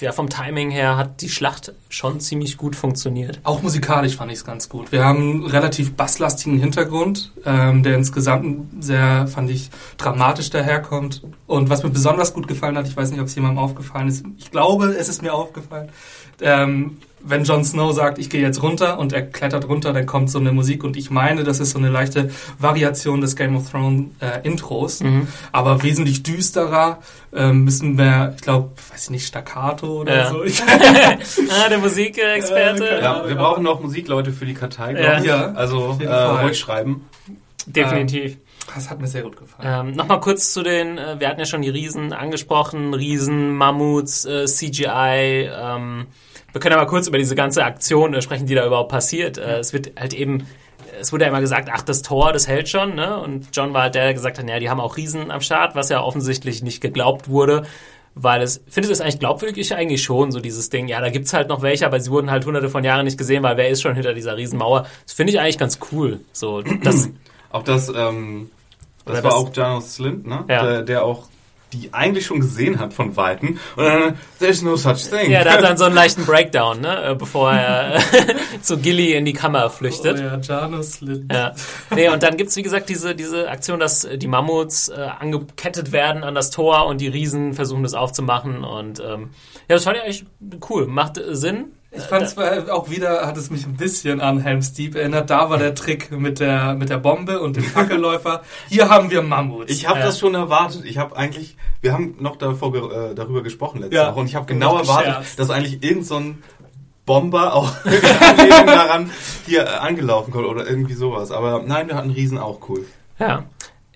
ja, vom Timing her hat die Schlacht schon ziemlich gut funktioniert. Auch musikalisch fand ich es ganz gut. Wir haben einen relativ basslastigen Hintergrund, ähm, der insgesamt sehr, fand ich, dramatisch daherkommt. Und was mir besonders gut gefallen hat, ich weiß nicht, ob es jemandem aufgefallen ist, ich glaube, es ist mir aufgefallen, ähm, wenn Jon Snow sagt, ich gehe jetzt runter und er klettert runter, dann kommt so eine Musik und ich meine, das ist so eine leichte Variation des Game of Thrones äh, Intros, mhm. aber wesentlich düsterer, ähm, müssen wir, ich glaube, weiß ich nicht, Staccato oder ja. so. ah, der Musikexperte. Äh, ja, wir brauchen noch Musikleute für die Kartei, glaube ja. Also äh, ruhig schreiben. Definitiv. Das hat mir sehr gut gefallen. Ähm, Nochmal kurz zu den, äh, wir hatten ja schon die Riesen angesprochen, Riesen, Mammuts, äh, CGI, ähm, wir können aber kurz über diese ganze Aktion äh, sprechen, die da überhaupt passiert. Äh, es wird halt eben, es wurde ja immer gesagt, ach, das Tor, das hält schon, ne? Und John war halt der, der gesagt hat, ja, die haben auch Riesen am Start, was ja offensichtlich nicht geglaubt wurde. Weil es, findest du es eigentlich glaubwürdig? Eigentlich schon, so dieses Ding. Ja, da gibt's halt noch welche, aber sie wurden halt hunderte von Jahren nicht gesehen, weil wer ist schon hinter dieser Riesenmauer? Das finde ich eigentlich ganz cool. So, das, auch das, ähm, das war das, auch Janos Slint, ne? Ja. Der, der auch die eigentlich schon gesehen hat von Weitem. Und dann, there's no such thing. Ja, der hat dann so einen leichten Breakdown, ne? Äh, bevor er äh, zu Gilly in die Kammer flüchtet. Oh ja, Janus Lind. Ja. Nee, und dann gibt's wie gesagt, diese, diese Aktion, dass die Mammuts äh, angekettet werden an das Tor und die Riesen versuchen das aufzumachen. Und ähm, ja, das fand ich eigentlich cool. Macht Sinn. Ich fand es auch wieder, hat es mich ein bisschen an Helm's Deep erinnert. Da war der Trick mit der, mit der Bombe und dem Fackelläufer. Hier haben wir Mammuts. Ich habe ja. das schon erwartet. Ich habe eigentlich, wir haben noch davor, äh, darüber gesprochen letzte ja. Woche und ich habe genau erwartet, dass eigentlich irgend so ein Bomber auch daran hier äh, angelaufen kommt oder irgendwie sowas. Aber nein, wir hatten Riesen auch cool. Ja.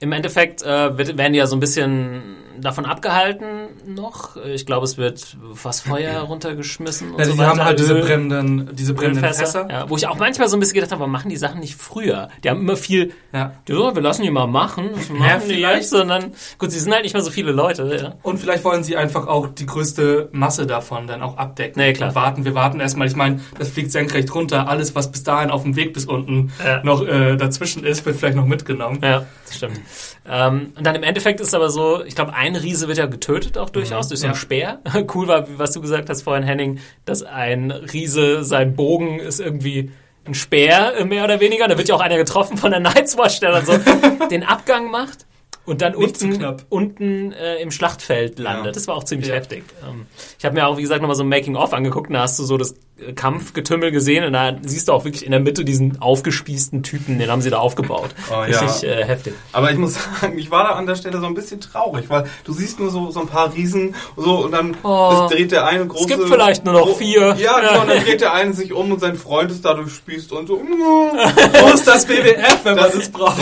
Im Endeffekt äh, werden die ja so ein bisschen davon abgehalten noch. Ich glaube, es wird was Feuer runtergeschmissen und ja, so weiter. haben halt diese brennenden, diese brennenden Fässer. Ja, wo ich auch manchmal so ein bisschen gedacht habe, warum machen die Sachen nicht früher? Die haben immer viel, ja, ja wir lassen die mal machen. Machen ja, die vielleicht, sondern gut, sie sind halt nicht mehr so viele Leute. Ja. Und vielleicht wollen sie einfach auch die größte Masse davon dann auch abdecken. Nee, klar. Und warten, wir warten erstmal. Ich meine, das fliegt senkrecht runter. Alles, was bis dahin auf dem Weg bis unten noch äh, dazwischen ist, wird vielleicht noch mitgenommen. Ja, das stimmt. Ähm, und dann im Endeffekt ist aber so, ich glaube, ein Riese wird ja getötet auch durchaus, mhm. durch so einen ja. Speer. cool war, was du gesagt hast vorhin, Henning, dass ein Riese, sein Bogen ist irgendwie ein Speer, äh, mehr oder weniger. Da wird ja auch einer getroffen von der Night's Watch, der dann so den Abgang macht und dann Nicht unten, unten äh, im Schlachtfeld landet. Ja. Das war auch ziemlich ja. heftig. Ähm, ich habe mir auch, wie gesagt, nochmal so ein Making-of angeguckt. Da hast du so das Kampfgetümmel gesehen und da siehst du auch wirklich in der Mitte diesen aufgespießten Typen, den haben sie da aufgebaut. Oh, Richtig ja. äh, heftig. Aber ich muss sagen, ich war da an der Stelle so ein bisschen traurig, weil du siehst nur so, so ein paar Riesen so und dann oh, dreht der eine große... Es gibt vielleicht nur noch vier. Ja, genau, und dann dreht der eine sich um und sein Freund ist dadurch spießt und so... Wo ist das BWF, wenn man es braucht?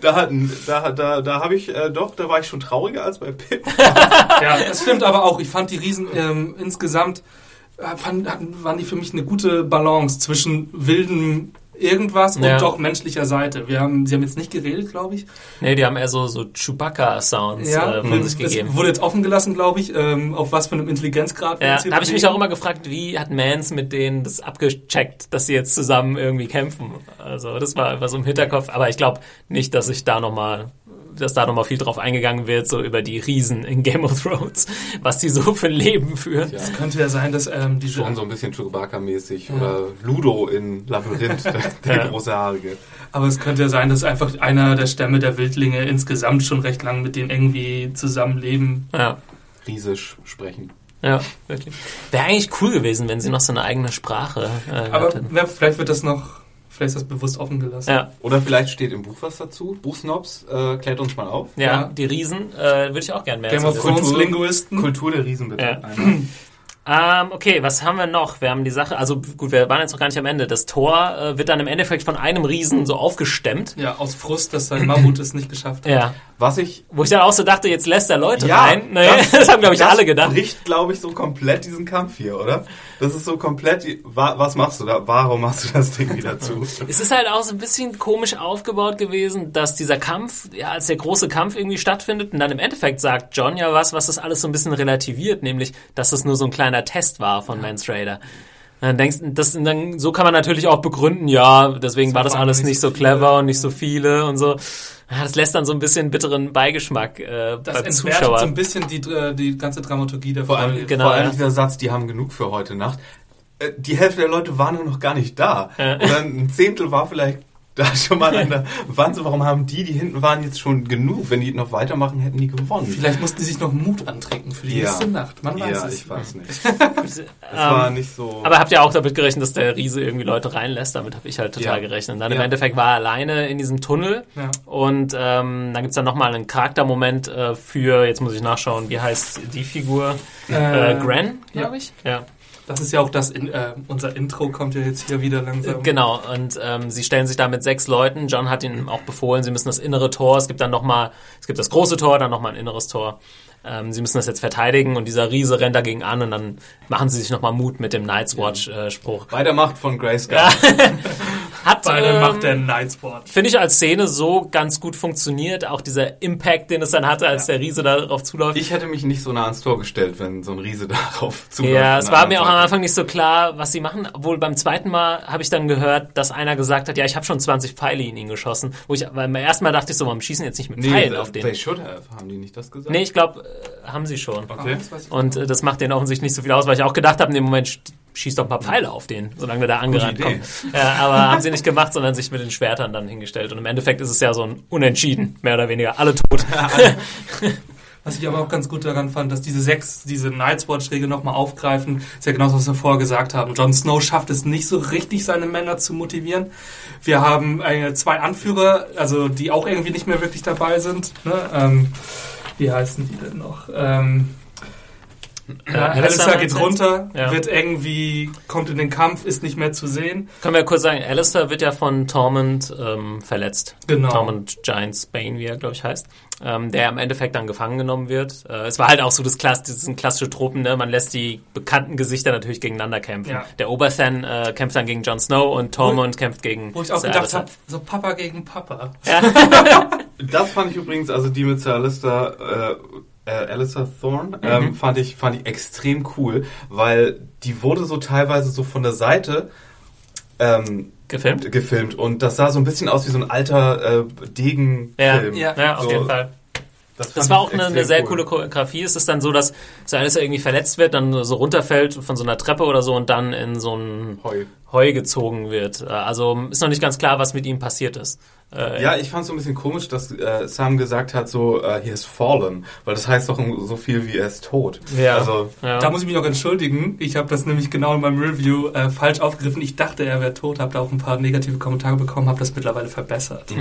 da, da, da, da habe ich äh, doch, da war ich schon trauriger als bei Pip. ja, das stimmt aber auch. Ich fand die Riesen ähm, insgesamt äh, fand, waren die für mich eine gute Balance zwischen wildem irgendwas ja. und doch menschlicher Seite. Wir haben, sie haben jetzt nicht geredet, glaube ich. Nee, die haben eher so, so Chewbacca-Sounds ja, äh, von sich gegeben. Es wurde jetzt offen gelassen, glaube ich, ähm, auf was für einem Intelligenzgrad ja, Da habe ich mich auch immer gefragt, wie hat Mans mit denen das abgecheckt, dass sie jetzt zusammen irgendwie kämpfen. Also das war einfach so im Hinterkopf, aber ich glaube nicht, dass ich da nochmal dass da nochmal viel drauf eingegangen wird, so über die Riesen in Game of Thrones, was die so für ein Leben führen. Ja. Es könnte ja sein, dass ähm, die schon so ein bisschen Chewbacca-mäßig ja. oder Ludo in Labyrinth, der, ja. große Haarige. Aber es könnte ja sein, dass einfach einer der Stämme der Wildlinge insgesamt schon recht lang mit denen irgendwie zusammenleben. Ja. Riesisch sprechen. Ja, wirklich. Wäre eigentlich cool gewesen, wenn sie noch so eine eigene Sprache äh, Aber hätten. vielleicht wird das noch Vielleicht ist das bewusst offen gelassen. Ja. Oder vielleicht steht im Buch was dazu. Buchsnobs, äh, klärt uns mal auf. Ja, ja. die Riesen, äh, würde ich auch gerne mehr Game of Thrones Linguisten. Kultur der Riesen, bitte. Ja. Ähm, okay, was haben wir noch? Wir haben die Sache, also gut, wir waren jetzt noch gar nicht am Ende. Das Tor äh, wird dann im Endeffekt von einem Riesen so aufgestemmt. Ja, aus Frust, dass sein Mammut es nicht geschafft hat. Ja. Was ich. Wo ich dann auch so dachte, jetzt lässt er Leute ja, rein. Naja, das, das haben, glaube ich, das alle gedacht. bricht, glaube ich, so komplett diesen Kampf hier, oder? Das ist so komplett. Was machst du da? Warum machst du das Ding wieder zu? es ist halt auch so ein bisschen komisch aufgebaut gewesen, dass dieser Kampf, ja, als der große Kampf irgendwie stattfindet und dann im Endeffekt sagt John ja was, was das alles so ein bisschen relativiert, nämlich, dass es nur so ein kleiner Test war von Mans Raider. Dann denkst das, dann, so kann man natürlich auch begründen, ja, deswegen So war das alles nicht nicht so so clever und nicht so viele und so. Ja, das lässt dann so ein bisschen bitteren Beigeschmack äh, Das beim Zuschauer. so ein bisschen die, äh, die ganze Dramaturgie der Vor Folge. allem, Genau, vor allem ja. dieser Satz, die haben genug für heute Nacht. Äh, Die Hälfte der Leute waren ja noch gar nicht da. Ja. Oder ein Zehntel war vielleicht da schon mal an der Wand. So, warum haben die, die hinten waren, jetzt schon genug? Wenn die noch weitermachen, hätten die gewonnen. Vielleicht mussten die sich noch Mut antrinken für die Ja. nächste Nacht. Man weiß ja, es. ich weiß nicht. Es Ähm, war nicht so. Aber habt ihr auch damit gerechnet, dass der Riese irgendwie Leute reinlässt? Damit habe ich halt total Ja. gerechnet. Und dann im Ja. Endeffekt war er alleine in diesem Tunnel. Ja. Und ähm, dann gibt's dann nochmal einen Charaktermoment äh, für, jetzt muss ich nachschauen, wie heißt die Figur? Äh, Gren, glaube ja. ich. Ja. Das ist ja auch das, in, äh, unser Intro kommt ja jetzt hier wieder langsam. Genau, und ähm, sie stellen sich da mit sechs Leuten. John hat ihnen auch befohlen, sie müssen das innere Tor, es gibt dann nochmal, es gibt das große Tor, dann nochmal ein inneres Tor. Ähm, sie müssen das jetzt verteidigen und dieser Riese rennt dagegen an und dann machen sie sich nochmal Mut mit dem Night's Watch-Spruch. Bei der Macht von Grayskull. Hat, der ähm, Macht der Nightsport. finde ich als Szene so ganz gut funktioniert. Auch dieser Impact, den es dann hatte, als der Riese darauf zuläuft. Ich hätte mich nicht so nah ans Tor gestellt, wenn so ein Riese darauf zuläuft. ja, es war mir auch am. Anfang nicht so klar, was sie machen. Obwohl beim zweiten Mal habe ich dann gehört, dass einer gesagt hat, ja, ich habe schon 20 Pfeile in ihn geschossen. Wo ich, weil beim ersten Mal dachte ich so, warum schießen jetzt nicht mit Nee, Pfeilen they- auf den? they should have. Haben die nicht das gesagt? Nee, ich glaube, äh, haben sie schon. Okay. Ich Und äh, das macht denen offensichtlich nicht so viel aus, weil ich auch gedacht habe, in dem Moment schießt doch ein paar Pfeile auf den, solange der da angerannt kommt. Ja, aber haben sie nicht gemacht, sondern sich mit den Schwertern dann hingestellt. Und im Endeffekt ist es ja so ein Unentschieden, mehr oder weniger. Alle tot. Was ich aber auch ganz gut daran fand, dass diese sechs, diese Night's Watch-Regel nochmal aufgreifen, ist ja genauso, was wir vorher gesagt haben. Jon Snow schafft es nicht so richtig, seine Männer zu motivieren. Wir haben äh, zwei Anführer, also die auch irgendwie nicht mehr wirklich dabei sind. Ne? Ähm, wie heißen die denn noch? Ähm, ja, Alistair Alistair geht runter, Ja. wird irgendwie, kommt in den Kampf, ist nicht mehr zu sehen. Können wir kurz sagen, Alistair wird ja von Tormund ähm, verletzt. Genau. Tormund Giant Bane, wie er, glaube ich, heißt. Ähm, der im Endeffekt dann gefangen genommen wird. Äh, es war halt auch so das, Klass das sind klassische Tropen, ne? Man lässt die bekannten Gesichter natürlich gegeneinander kämpfen. Ja. Der Oberthan äh, kämpft dann gegen Jon Snow und Tormund kämpft gegen Wo ich auch Sir gedacht Alistair. habe, so Papa gegen Papa. Das fand ich übrigens, also die mit Sir Alistair, äh, äh, Alistair Thorne, Mhm. ähm, fand, ich, fand ich extrem cool, weil die wurde so teilweise so von der Seite ähm, Gefilmt? gefilmt und das sah so ein bisschen aus wie so ein alter äh, Degenfilm. Ja, Ja, ja, auf so, jeden Fall. Das, Das war auch eine, eine sehr cool. coole Choreografie. Es ist dann so, dass Sir Alistair irgendwie verletzt wird, dann so runterfällt von so einer Treppe oder so und dann in so ein Heu. Heu gezogen wird. Äh, Also ist noch nicht ganz klar, was mit ihm passiert ist. Äh, Ja, ich fand es so ein bisschen komisch, dass äh, Sam gesagt hat, so, äh, he has fallen, weil das heißt doch so viel wie er ist tot. Ja. Also, ja. Da muss ich mich noch entschuldigen. Ich habe das nämlich genau in meinem Review äh, falsch aufgegriffen. Ich dachte, er wäre tot, habe da auch ein paar negative Kommentare bekommen, habe das mittlerweile verbessert.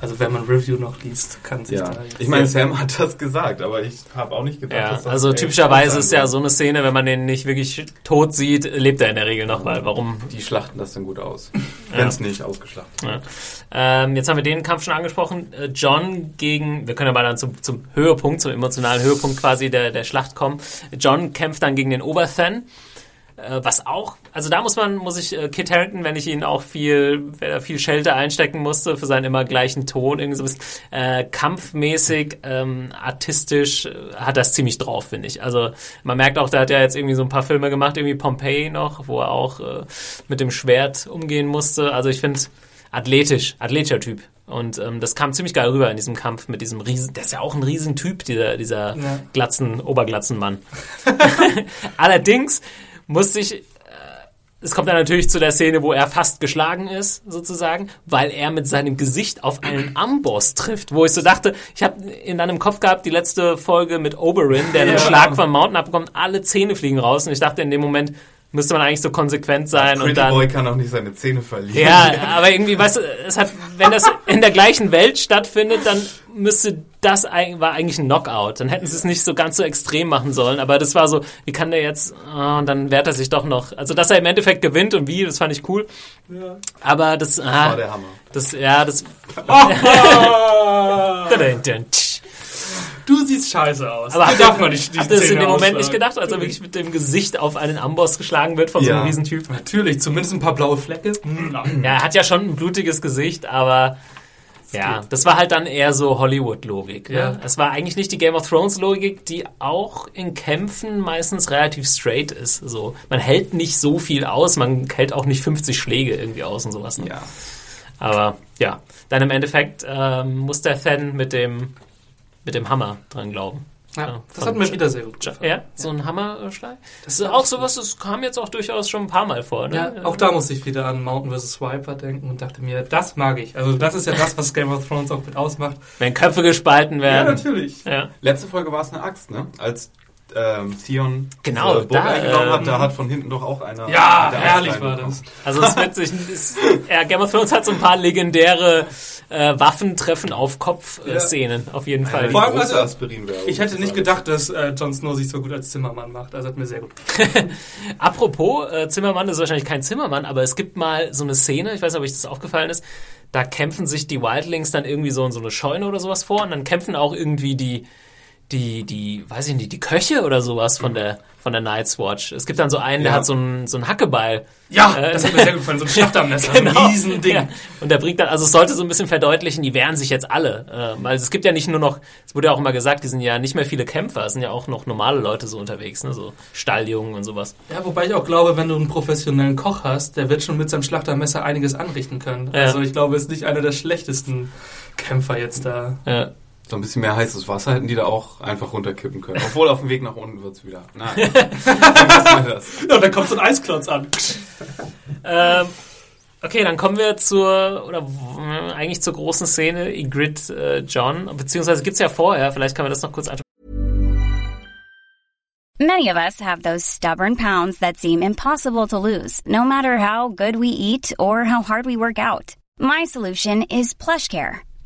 Also wenn man Review noch liest, kann sich ja. da jetzt Ich meine, Sam hat das gesagt, aber ich habe auch nicht gedacht, Ja, dass das also typischerweise ist ja wird. so eine Szene, wenn man den nicht wirklich tot sieht, lebt er in der Regel noch, weil warum? Die schlachten das dann gut aus. Wenn es nicht ausgeschlachtet Ja. Ähm, jetzt haben wir den Kampf schon angesprochen. Äh, John gegen, wir können mal dann zum, zum Höhepunkt, zum emotionalen Höhepunkt quasi der, der Schlacht kommen. John kämpft dann gegen den Oberthan. Äh, was auch, also da muss man, muss ich äh, Kit Harington, wenn ich ihn auch viel, wenn er viel Schelte einstecken musste für seinen immer gleichen Ton, irgendwie so ein bisschen, äh, kampfmäßig, ähm, artistisch, hat das ziemlich drauf, finde ich. Also man merkt auch, der hat ja jetzt irgendwie so ein paar Filme gemacht, irgendwie Pompeii noch, wo er auch äh, mit dem Schwert umgehen musste. Also ich finde, athletisch, athletischer Typ. Und ähm, das kam ziemlich geil rüber in diesem Kampf mit diesem riesen, der ist ja auch ein Riesentyp, dieser, dieser Ja. glatzen, Oberglatzenmann. Allerdings musste ich, äh, es kommt dann natürlich zu der Szene, wo er fast geschlagen ist, sozusagen, weil er mit seinem Gesicht auf einen Amboss trifft, wo ich so dachte, ich habe in deinem Kopf gehabt, die letzte Folge mit Oberyn, der einen Ja. Schlag von Mountain abbekommt, alle Zähne fliegen raus und ich dachte in dem Moment, müsste man eigentlich so konsequent sein und Pretty dann... Boy kann auch nicht seine Zähne verlieren. Ja, aber irgendwie, weißt du, es hat, wenn das in der gleichen Welt stattfindet, dann müsste das war eigentlich ein Knockout. Dann hätten sie es nicht so ganz so extrem machen sollen. Aber das war so, wie kann der jetzt? ah, und dann wehrt er sich doch noch. Also dass er im Endeffekt gewinnt und wie, das fand ich cool. Aber das, war ah, der Hammer. das, ja, das. Du siehst scheiße aus. Aber habt darf man nicht die habt das in dem Moment nicht gedacht, als er wirklich mit dem Gesicht auf einen Amboss geschlagen wird von so einem Ja. Riesentyp? Natürlich, zumindest ein paar blaue Flecke. Hm, Ja, er hat ja schon ein blutiges Gesicht, aber Ja, das war halt dann eher so Hollywood-Logik. Ne? Ja. Es war eigentlich nicht die Game of Thrones-Logik, die auch in Kämpfen meistens relativ straight ist. So, man hält nicht so viel aus, man hält auch nicht 50 Schläge irgendwie aus und sowas. Ne? Ja. Aber ja, dann im Endeffekt ähm, muss der Fan mit dem, mit dem Hammer dran glauben. Ja, das von hat mir Ja- wieder sehr gut Ja, gefallen. so ein Hammerschlag. Das ist auch sowas, das kam jetzt auch durchaus schon ein paar Mal vor. Ne? Ja, auch da musste ich wieder an Mountain vs. Viper denken und dachte mir, das mag ich. Also das ist ja das, was Game of Thrones auch mit ausmacht. Wenn Köpfe gespalten Ja, werden. natürlich. Ja, Letzte Folge war es eine Axt, ne? Als ähm, Theon Genau, diese Burg da, eingenommen hat, ähm, da hat von hinten doch auch einer. Ja, herrlich war das. Also es wird sich, es, ja, Game of Thrones hat so ein paar legendäre äh, Waffentreffen auf Kopf-Szenen, auf jeden Fall. Eine Vor allem, also. Ich hätte nicht gedacht, dass äh, Jon Snow sich so gut als Zimmermann macht. Also hat mir sehr gut gefallen. Apropos, äh, Zimmermann ist wahrscheinlich kein Zimmermann, aber es gibt mal so eine Szene, ich weiß nicht, ob euch das aufgefallen ist, da kämpfen sich die Wildlings dann irgendwie so in so eine Scheune oder sowas vor und dann kämpfen auch irgendwie die, die, die, weiß ich nicht, die Köche oder sowas von der, von der Night's Watch. Es gibt dann so einen, der Ja. hat so einen, so einen Hackebeil. Ja, Äh, das hat mir sehr gut gefallen. So ein Schlachtermesser, so ein Riesending. Ja. Und der bringt dann, also es sollte so ein bisschen verdeutlichen, die wehren sich jetzt alle. Ähm, also es gibt ja nicht nur noch, es wurde ja auch immer gesagt, die sind ja nicht mehr viele Kämpfer, es sind ja auch noch normale Leute so unterwegs, ne? so Stalljungen und sowas. Ja, wobei ich auch glaube, wenn du einen professionellen Koch hast, der wird schon mit seinem Schlachtermesser einiges anrichten können. Ja. Also ich glaube, es ist nicht einer der schlechtesten Kämpfer jetzt da. Ja. So ein bisschen mehr heißes Wasser hätten die da auch einfach runterkippen können. Obwohl auf dem Weg nach unten wird's wieder. Nein. Das. Ja, und dann kommt so ein Eisklotz an. Ähm, okay, dann kommen wir zur, oder eigentlich zur großen Szene, Ygritte, äh, John, beziehungsweise gibt's ja vorher, vielleicht können wir das noch kurz anschauen. Many of us have those stubborn pounds that seem impossible to lose, no matter how good we eat or how hard we work out. My solution is PlushCare.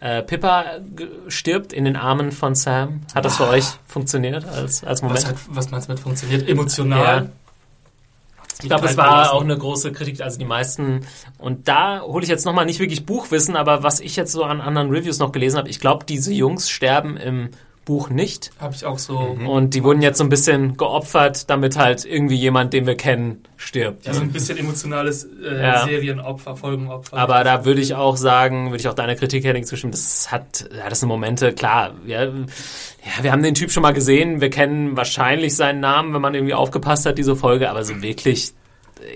äh, Pippa stirbt in den Armen von Sam. Hat das für euch funktioniert als, als Moment? Was, hat, was meinst du mit funktioniert? Emotional? Ja. Ich glaube, es war auch eine große Kritik, also die meisten. Und da hole ich jetzt nochmal nicht wirklich Buchwissen, aber was ich jetzt so an anderen Reviews noch gelesen habe, ich glaube, diese Jungs sterben im Buch nicht. Habe ich auch so. Und die wurden jetzt so ein bisschen geopfert, damit halt irgendwie jemand, den wir kennen, stirbt. Ja, so ein bisschen emotionales äh, Ja. Serienopfer, Folgenopfer. Aber da würde ich auch sagen, würde ich auch deiner Kritik, Henning, zustimmen, das hat, ja, das sind Momente, klar, ja, ja, wir haben den Typ schon mal gesehen, wir kennen wahrscheinlich seinen Namen, wenn man irgendwie aufgepasst hat, diese Folge, aber so wirklich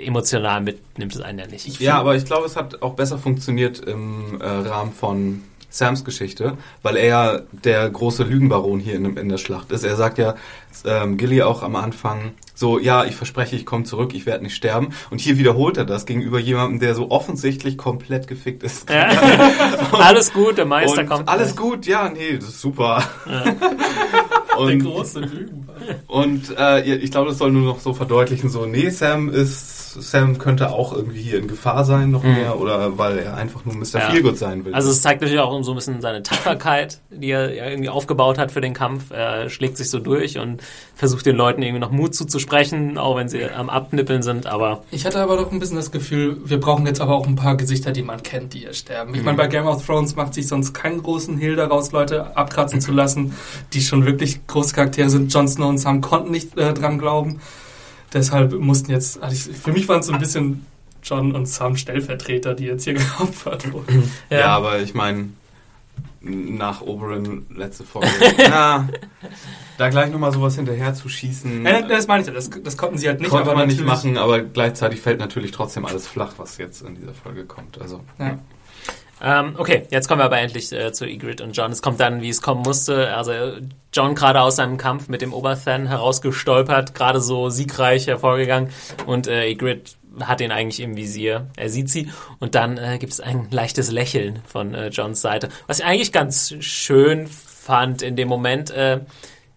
emotional mitnimmt es einen ja nicht. Ja, aber ich glaube, es hat auch besser funktioniert im äh, Rahmen von Sams Geschichte, weil er ja der große Lügenbaron hier in, in der Schlacht ist. Er sagt ja ähm, Gilly auch am Anfang so, ja, ich verspreche, ich komme zurück, ich werde nicht sterben. Und hier wiederholt er das gegenüber jemandem, der so offensichtlich komplett gefickt ist. Ja. alles gut, der Meister Und kommt. alles gut, ja, nee, das ist super. der Und, große Lügen. und äh, ich glaube, das soll nur noch so verdeutlichen, so, nee, Sam ist, Sam könnte auch irgendwie hier in Gefahr sein noch mehr oder weil er einfach nur Mr. Mhm. Ja. Feelgood sein will. Also es zeigt natürlich auch so ein bisschen seine Tapferkeit, die er ja irgendwie aufgebaut hat für den Kampf. Er schlägt sich so durch und versucht den Leuten irgendwie noch Mut zuzusprechen, auch wenn sie am Abnippeln sind. Aber Ich hatte aber doch ein bisschen das Gefühl, wir brauchen jetzt aber auch ein paar Gesichter, die man kennt, die hier sterben. Ich meine, bei Game of Thrones macht sich sonst keinen großen Hehl daraus, Leute abkratzen zu lassen, die schon wirklich große Charaktere sind. Jon Snow und Sam konnten nicht äh, dran glauben. Deshalb mussten jetzt, also ich, für mich waren es so ein bisschen John und Sam Stellvertreter, die jetzt hier geopfert wurden. ja. aber ich meine, nach Oberyn letzte Folge, na, da gleich nochmal sowas hinterher zu schießen, Nein, das meine ich ja, das, das konnten sie halt nicht. konnte man nicht machen, aber gleichzeitig fällt natürlich trotzdem alles flach, was jetzt in dieser Folge kommt. Also Ja. Ähm, okay, jetzt kommen wir aber endlich äh, zu Ygritte und John. Es kommt dann, wie es kommen musste. Also John gerade aus seinem Kampf mit dem Oberthan herausgestolpert, gerade so siegreich hervorgegangen und äh, Ygritte hat ihn eigentlich im Visier. Er sieht sie und dann äh, gibt es ein leichtes Lächeln von äh, Johns Seite, was ich eigentlich ganz schön fand in dem Moment. Äh,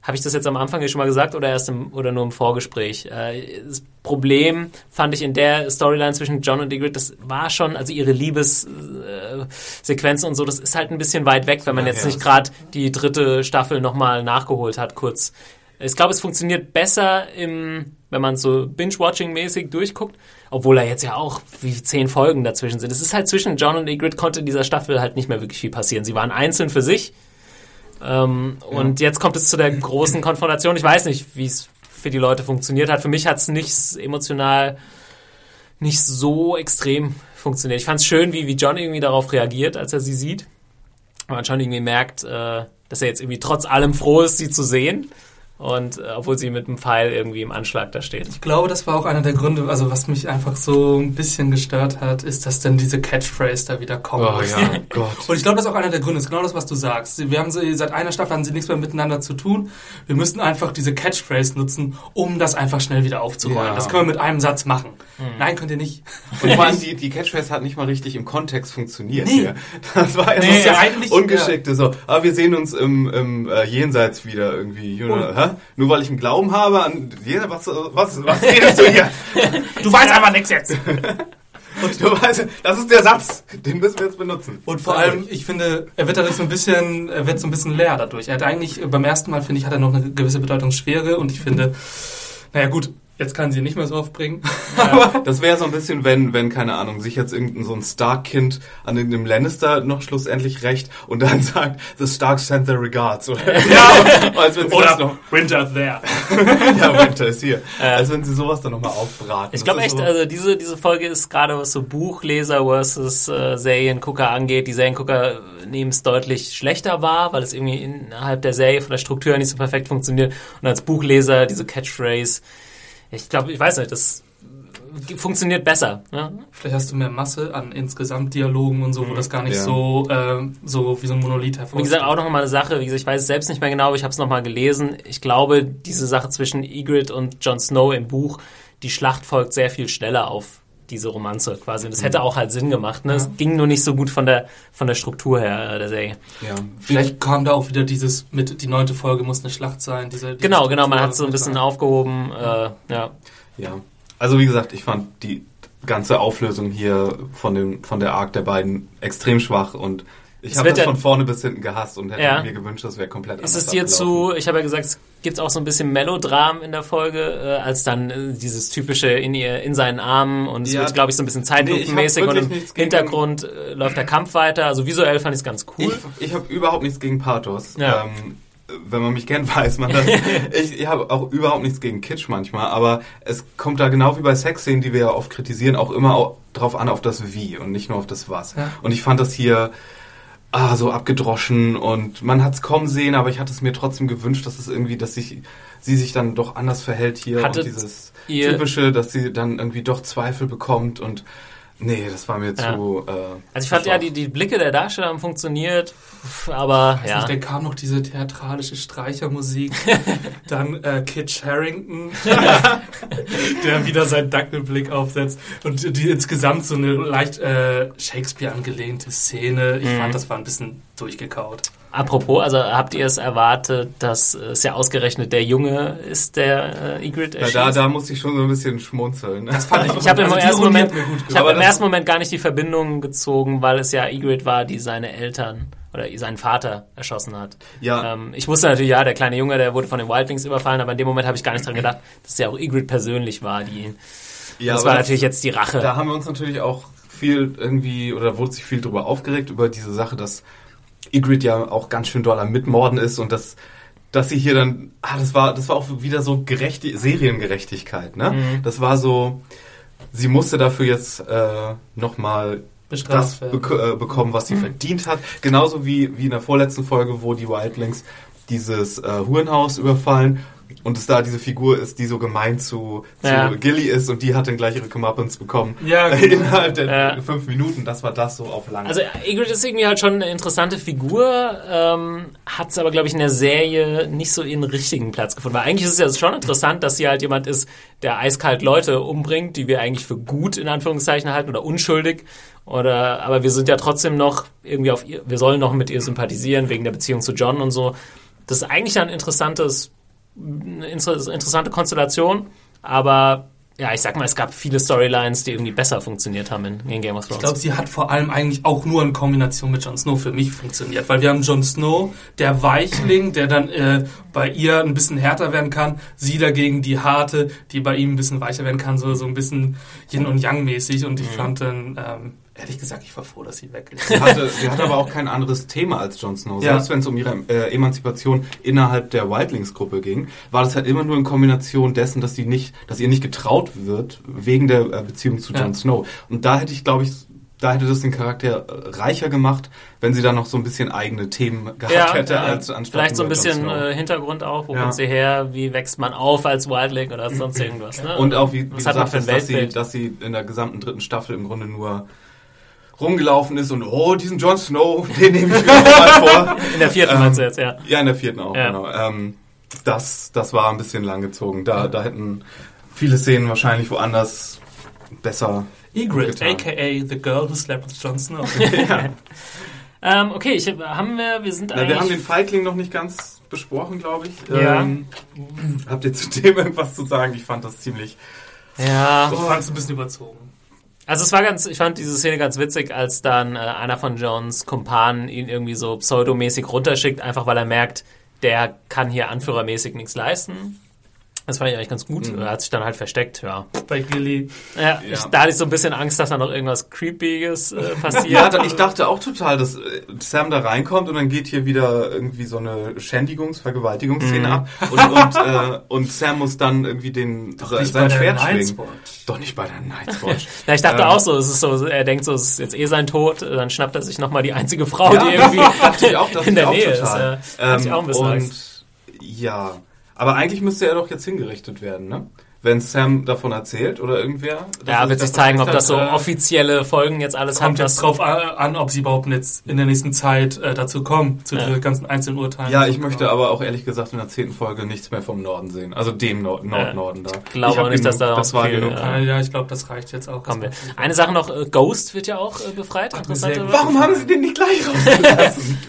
habe ich das jetzt am Anfang schon mal gesagt oder erst im, oder nur im Vorgespräch? Äh, das Problem fand ich in der Storyline zwischen John und Ygritte, das war schon, also ihre Liebessequenzen und so, das ist halt ein bisschen weit weg, wenn man Ja, jetzt ja. nicht gerade die dritte Staffel nochmal nachgeholt hat, kurz Ich glaube, es funktioniert besser im, wenn man so Binge-Watching-mäßig durchguckt, obwohl da jetzt ja auch wie zehn Folgen dazwischen sind. Es ist halt zwischen John und Ygritte konnte in dieser Staffel halt nicht mehr wirklich viel passieren. Sie waren einzeln für sich. Ähm, ja. Und jetzt kommt es zu der großen Konfrontation. Ich weiß nicht, wie es für die Leute funktioniert hat. Für mich hat es nicht emotional nicht so extrem funktioniert. Ich fand es schön, wie, wie John irgendwie darauf reagiert, als er sie sieht. Man schon irgendwie merkt, äh, dass er jetzt irgendwie trotz allem froh ist, sie zu sehen. Und äh, obwohl sie mit einem Pfeil irgendwie im Anschlag da steht. Ich glaube, das war auch einer der Gründe, also was mich einfach so ein bisschen gestört hat, ist, dass dann diese Catchphrase da wieder kommt. Oh ja, Gott. Und ich glaube, das ist auch einer der Gründe, ist genau das, was du sagst. Wir haben sie, seit einer Staffel haben sie nichts mehr miteinander zu tun. Wir müssen einfach diese Catchphrase nutzen, um das einfach schnell wieder aufzurollen. Ja. Das können wir mit einem Satz machen. Mhm. Nein, könnt ihr nicht. Und vor allem die, die Catchphrase hat nicht mal richtig im Kontext funktioniert. Nee. Hier. Das war ja, nee, so ja eigentlich ungeschickte ja. so. Aber ah, wir sehen uns im, im äh, Jenseits wieder irgendwie. You know, hä? Nur weil ich einen Glauben habe an jeder, was, was, was redest du hier? Du weißt einfach nichts jetzt. Und du weißt, das ist der Satz, den müssen wir jetzt benutzen. Und vor allem, ich finde, er wird dadurch so ein bisschen, er wird so ein bisschen leer dadurch. Er hat eigentlich, beim ersten Mal, finde ich, hat er noch eine gewisse Bedeutungsschwere und ich finde, naja gut, Jetzt kann sie nicht mehr so oft bringen. Ja. das wäre so ein bisschen, wenn, wenn, keine Ahnung, sich jetzt irgendein so ein Stark-Kind an dem Lannister noch schlussendlich rächt und dann sagt, the Stark sent their regards. Oder, ja, als wenn sie oder noch, Winter there. ja, Winter ist hier. Äh, als wenn sie sowas dann nochmal aufbraten. Ich glaube echt, so also diese, diese Folge ist gerade, was so Buchleser versus äh, Seriengucker angeht. Die Seriengucker nehmen es deutlich schlechter wahr, weil es irgendwie innerhalb der Serie von der Struktur nicht so perfekt funktioniert. Und als Buchleser diese Catchphrase ich glaube, ich weiß nicht, das funktioniert besser. Ne? Vielleicht hast du mehr Masse an insgesamt Dialogen und so, wo mhm. das gar nicht ja. so, äh, so wie so ein Monolith hervorsteht. Wie gesagt, auch noch mal eine Sache, wie gesagt, ich weiß es selbst nicht mehr genau, aber ich habe es noch mal gelesen. Ich glaube, diese Sache zwischen Ygritte und Jon Snow im Buch, die Schlacht folgt sehr viel schneller auf diese Romanze quasi. Und das hätte mhm. auch halt Sinn gemacht. Ne? Ja. Es ging nur nicht so gut von der, von der Struktur her äh, der Serie. Ja. Vielleicht kam da auch wieder dieses mit, die neunte Folge muss eine Schlacht sein. Diese, diese genau, genau, man hat es so ein bisschen aufgehoben. Äh, ja. ja. Also wie gesagt, ich fand die ganze Auflösung hier von, dem, von der Arc der beiden extrem schwach und ich habe das ja von vorne bis hinten gehasst und hätte ja. mir gewünscht, das wäre komplett anders. Ist es dir zu, ich habe ja gesagt, es gibt auch so ein bisschen Melodram in der Folge, äh, als dann äh, dieses typische in ihr, in seinen Armen und es ja. wird, glaube ich, so ein bisschen zeitlupenmäßig nee, und im Hintergrund äh, läuft der Kampf weiter. Also visuell fand ich es ganz cool. Ich, ich habe überhaupt nichts gegen Pathos. Ja. Ähm, wenn man mich kennt, weiß man das. ich, ich habe auch überhaupt nichts gegen Kitsch manchmal, aber es kommt da genau wie bei Sexszenen, die wir ja oft kritisieren, auch immer drauf an, auf das Wie und nicht nur auf das Was. Ja. Und ich fand das hier ah, so abgedroschen und man hat es kaum sehen, aber ich hatte es mir trotzdem gewünscht, dass es irgendwie, dass sich sie sich dann doch anders verhält hier Hattet und dieses typische, dass sie dann irgendwie doch Zweifel bekommt und Nee, das war mir ja. zu. Äh, also ich fand ja, die, die Blicke der Darsteller haben funktioniert, aber Weiß ja. Nicht, dann kam noch diese theatralische Streichermusik, dann äh, Kit Harrington, der wieder seinen Dackelblick aufsetzt und die insgesamt so eine leicht äh, Shakespeare angelehnte Szene. Ich mhm. fand, das war ein bisschen durchgekaut. Apropos, also habt ihr es erwartet, dass es ja ausgerechnet der Junge ist, der äh, Ygritte erschießt? Ja, da, da musste ich schon so ein bisschen schmunzeln. Das fand ich. Ich habe also im, ersten Moment, ich hab im ersten Moment gar nicht die Verbindung gezogen, weil es ja Ygritte war, die seine Eltern oder seinen Vater erschossen hat. Ja. Ähm, ich wusste natürlich, ja, der kleine Junge, der wurde von den Wildlings überfallen, aber in dem Moment habe ich gar nicht dran gedacht, dass es ja auch Ygritte persönlich war, die ihn. Ja, das war natürlich das, jetzt die Rache. Da haben wir uns natürlich auch viel irgendwie, oder wurde sich viel drüber aufgeregt, über diese Sache, dass Ygritte ja auch ganz schön doll am Mitmorden ist und das dass sie hier dann, ah, das war, das war auch wieder so gerechte Seriengerechtigkeit, ne? Mhm. Das war so, sie musste dafür jetzt äh, nochmal das bek äh, bekommen, was sie mhm. verdient hat. Genauso wie, wie in der vorletzten Folge, wo die Wildlings dieses äh, Hurenhaus überfallen und es da diese Figur ist, die so gemein zu, zu ja. Gilly ist und die hat dann gleich ihre Comeuppance bekommen. Ja, genau. Innerhalb der ja. fünf Minuten, das war das so auf lang. Also Ygritte ist irgendwie halt schon eine interessante Figur, ähm, hat es aber, glaube ich, in der Serie nicht so ihren richtigen Platz gefunden. Weil eigentlich ist es ja schon interessant, dass sie halt jemand ist, der eiskalt Leute umbringt, die wir eigentlich für gut in Anführungszeichen halten oder unschuldig. Oder, aber wir sind ja trotzdem noch irgendwie auf ihr, wir sollen noch mit ihr sympathisieren wegen der Beziehung zu John und so. Das ist eigentlich ein interessantes interessante Konstellation, aber ja, ich sag mal, es gab viele Storylines, die irgendwie besser funktioniert haben in, in Game of Thrones. Ich glaube, sie hat vor allem eigentlich auch nur in Kombination mit Jon Snow für mich funktioniert, weil wir haben Jon Snow, der Weichling, der dann äh, bei ihr ein bisschen härter werden kann, sie dagegen die harte, die bei ihm ein bisschen weicher werden kann, so so ein bisschen Yin und Yang mäßig. Und ich mhm. fand dann ähm, Ehrlich gesagt, ich war froh, dass sie weg ist. Sie hatte, sie hatte aber auch kein anderes Thema als Jon Snow. Ja. Selbst wenn es um ihre äh, Emanzipation innerhalb der Wildlings-Gruppe ging, war das halt immer nur in Kombination dessen, dass sie nicht, dass ihr nicht getraut wird wegen der äh, Beziehung zu Jon ja. Snow. Und da hätte ich, glaube ich, da hätte das den Charakter äh, reicher gemacht, wenn sie dann noch so ein bisschen eigene Themen gehabt ja, hätte, als anstatt Vielleicht so ein bisschen äh, Hintergrund auch, wo ja. kommt sie her, wie wächst man auf als Wildling oder sonst irgendwas. Ne? Und auch, wie, wie gesagt, ist, dass, sie, dass sie in der gesamten dritten Staffel im Grunde nur rumgelaufen ist und oh, diesen Jon Snow, den nehme ich mir mal vor. In der vierten ähm, meinst du jetzt, ja. Ja, in der vierten auch, ja. genau. Ähm, das, das war ein bisschen langgezogen. Da, da hätten viele Szenen wahrscheinlich woanders besser. Egret, aka The Girl Who Slept with Jon Snow. ja. ähm, okay, ich, haben wir, wir sind eigentlich... wir haben den Feigling noch nicht ganz besprochen, glaube ich. Ja. Ähm, habt ihr zu dem irgendwas zu sagen? Ich fand das ziemlich... Ja. Ich fand es ein bisschen überzogen. Also es war ganz, ich fand diese Szene ganz witzig, als dann äh, einer von Jones Kumpanen ihn irgendwie so pseudomäßig runterschickt, einfach weil er merkt, der kann hier anführermäßig nichts leisten. Das fand ich eigentlich ganz gut. Mhm. Er hat sich dann halt versteckt, ja. Bei Gilly. Ja, ja. Ich, da hatte ich so ein bisschen Angst, dass da noch irgendwas Creepiges äh, passiert. ja, ich dachte auch total, dass äh, Sam da reinkommt und dann geht hier wieder irgendwie so eine Schändigungs-, Vergewaltigungsszene mhm. ab und, und, äh, und Sam muss dann irgendwie den, Doch so, sein Schwert schwingen. Doch nicht bei der Night's Watch. ja, ich dachte ähm, auch so, es ist so, er denkt so, es ist jetzt eh sein Tod, dann schnappt er sich nochmal die einzige Frau, ja, die irgendwie dachte ich auch, in der Nähe total. ist. Ja, ähm, ich auch ein bisschen und, Angst. Ja, aber eigentlich müsste er doch jetzt hingerichtet werden, ne? Wenn Sam davon erzählt oder irgendwer. Ja, wird sich zeigen, ob das so äh, offizielle Folgen jetzt alles kommt haben. Kommt jetzt drauf an, ob sie überhaupt jetzt in der nächsten Zeit äh, dazu kommen, zu ja. den ganzen einzelnen Urteilen. Ja, ich möchte aber auch ehrlich gesagt in der zehnten Folge nichts mehr vom Norden sehen. Also dem Nord Nord-Norden da. Ich glaube auch nicht, genug, dass da das war viel, genug. Ja, ja ich glaube, das reicht jetzt auch. Kommen wir. Eine Sache noch, äh, Ghost wird ja auch äh, befreit. Interessante Warum haben sie den nicht gleich rausgelassen?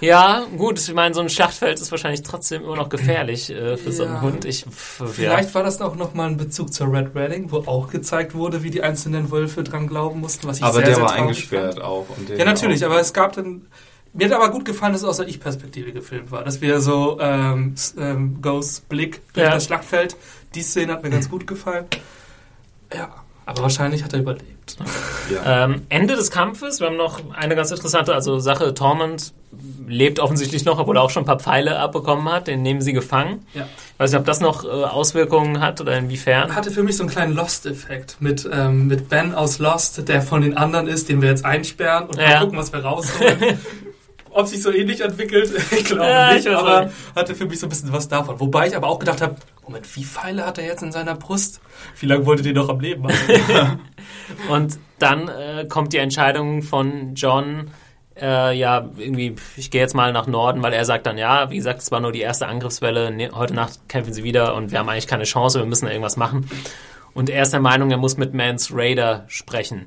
Ja, gut, ich meine, so ein Schlachtfeld ist wahrscheinlich trotzdem immer noch gefährlich äh, für ja. so einen Hund. Ich, Vielleicht ja. war das auch nochmal ein Bezug zur Red Redding, wo auch gezeigt wurde, wie die einzelnen Wölfe dran glauben mussten, was ich aber sehr, der sehr war eingesperrt fand. auch. ja, natürlich, auch. aber es gab dann... Mir hat aber gut gefallen, dass es aus der Ich-Perspektive gefilmt war. Dass wir so ähm, ähm, Ghosts Blick durch ja. das Schlachtfeld, die Szene hat mir ganz gut gefallen. Ja, aber wahrscheinlich hat er überlebt. Ja. Ähm, Ende des Kampfes, wir haben noch eine ganz interessante also Sache. Tormund lebt offensichtlich noch, obwohl er auch schon ein paar Pfeile abbekommen hat. Den nehmen sie gefangen. Ja. Ich weiß nicht, ob das noch äh, Auswirkungen hat oder inwiefern. Hatte für mich so einen kleinen Lost-Effekt mit, ähm, mit Ben aus Lost, der von den anderen ist, den wir jetzt einsperren und ja. mal gucken, was wir rausholen. ob sich so ähnlich entwickelt, ich glaube ja, nicht, aber nicht. hatte für mich so ein bisschen was davon. Wobei ich aber auch gedacht habe, Moment, wie Pfeile hat er jetzt in seiner Brust? Wie lange wollte den noch am Leben haben? und dann äh, kommt die Entscheidung von John, äh, ja, irgendwie, ich gehe jetzt mal nach Norden, weil er sagt dann, ja, wie gesagt, es war nur die erste Angriffswelle, ne, heute Nacht kämpfen sie wieder und wir haben eigentlich keine Chance, wir müssen irgendwas machen. Und er ist der Meinung, er muss mit Mans Raider sprechen.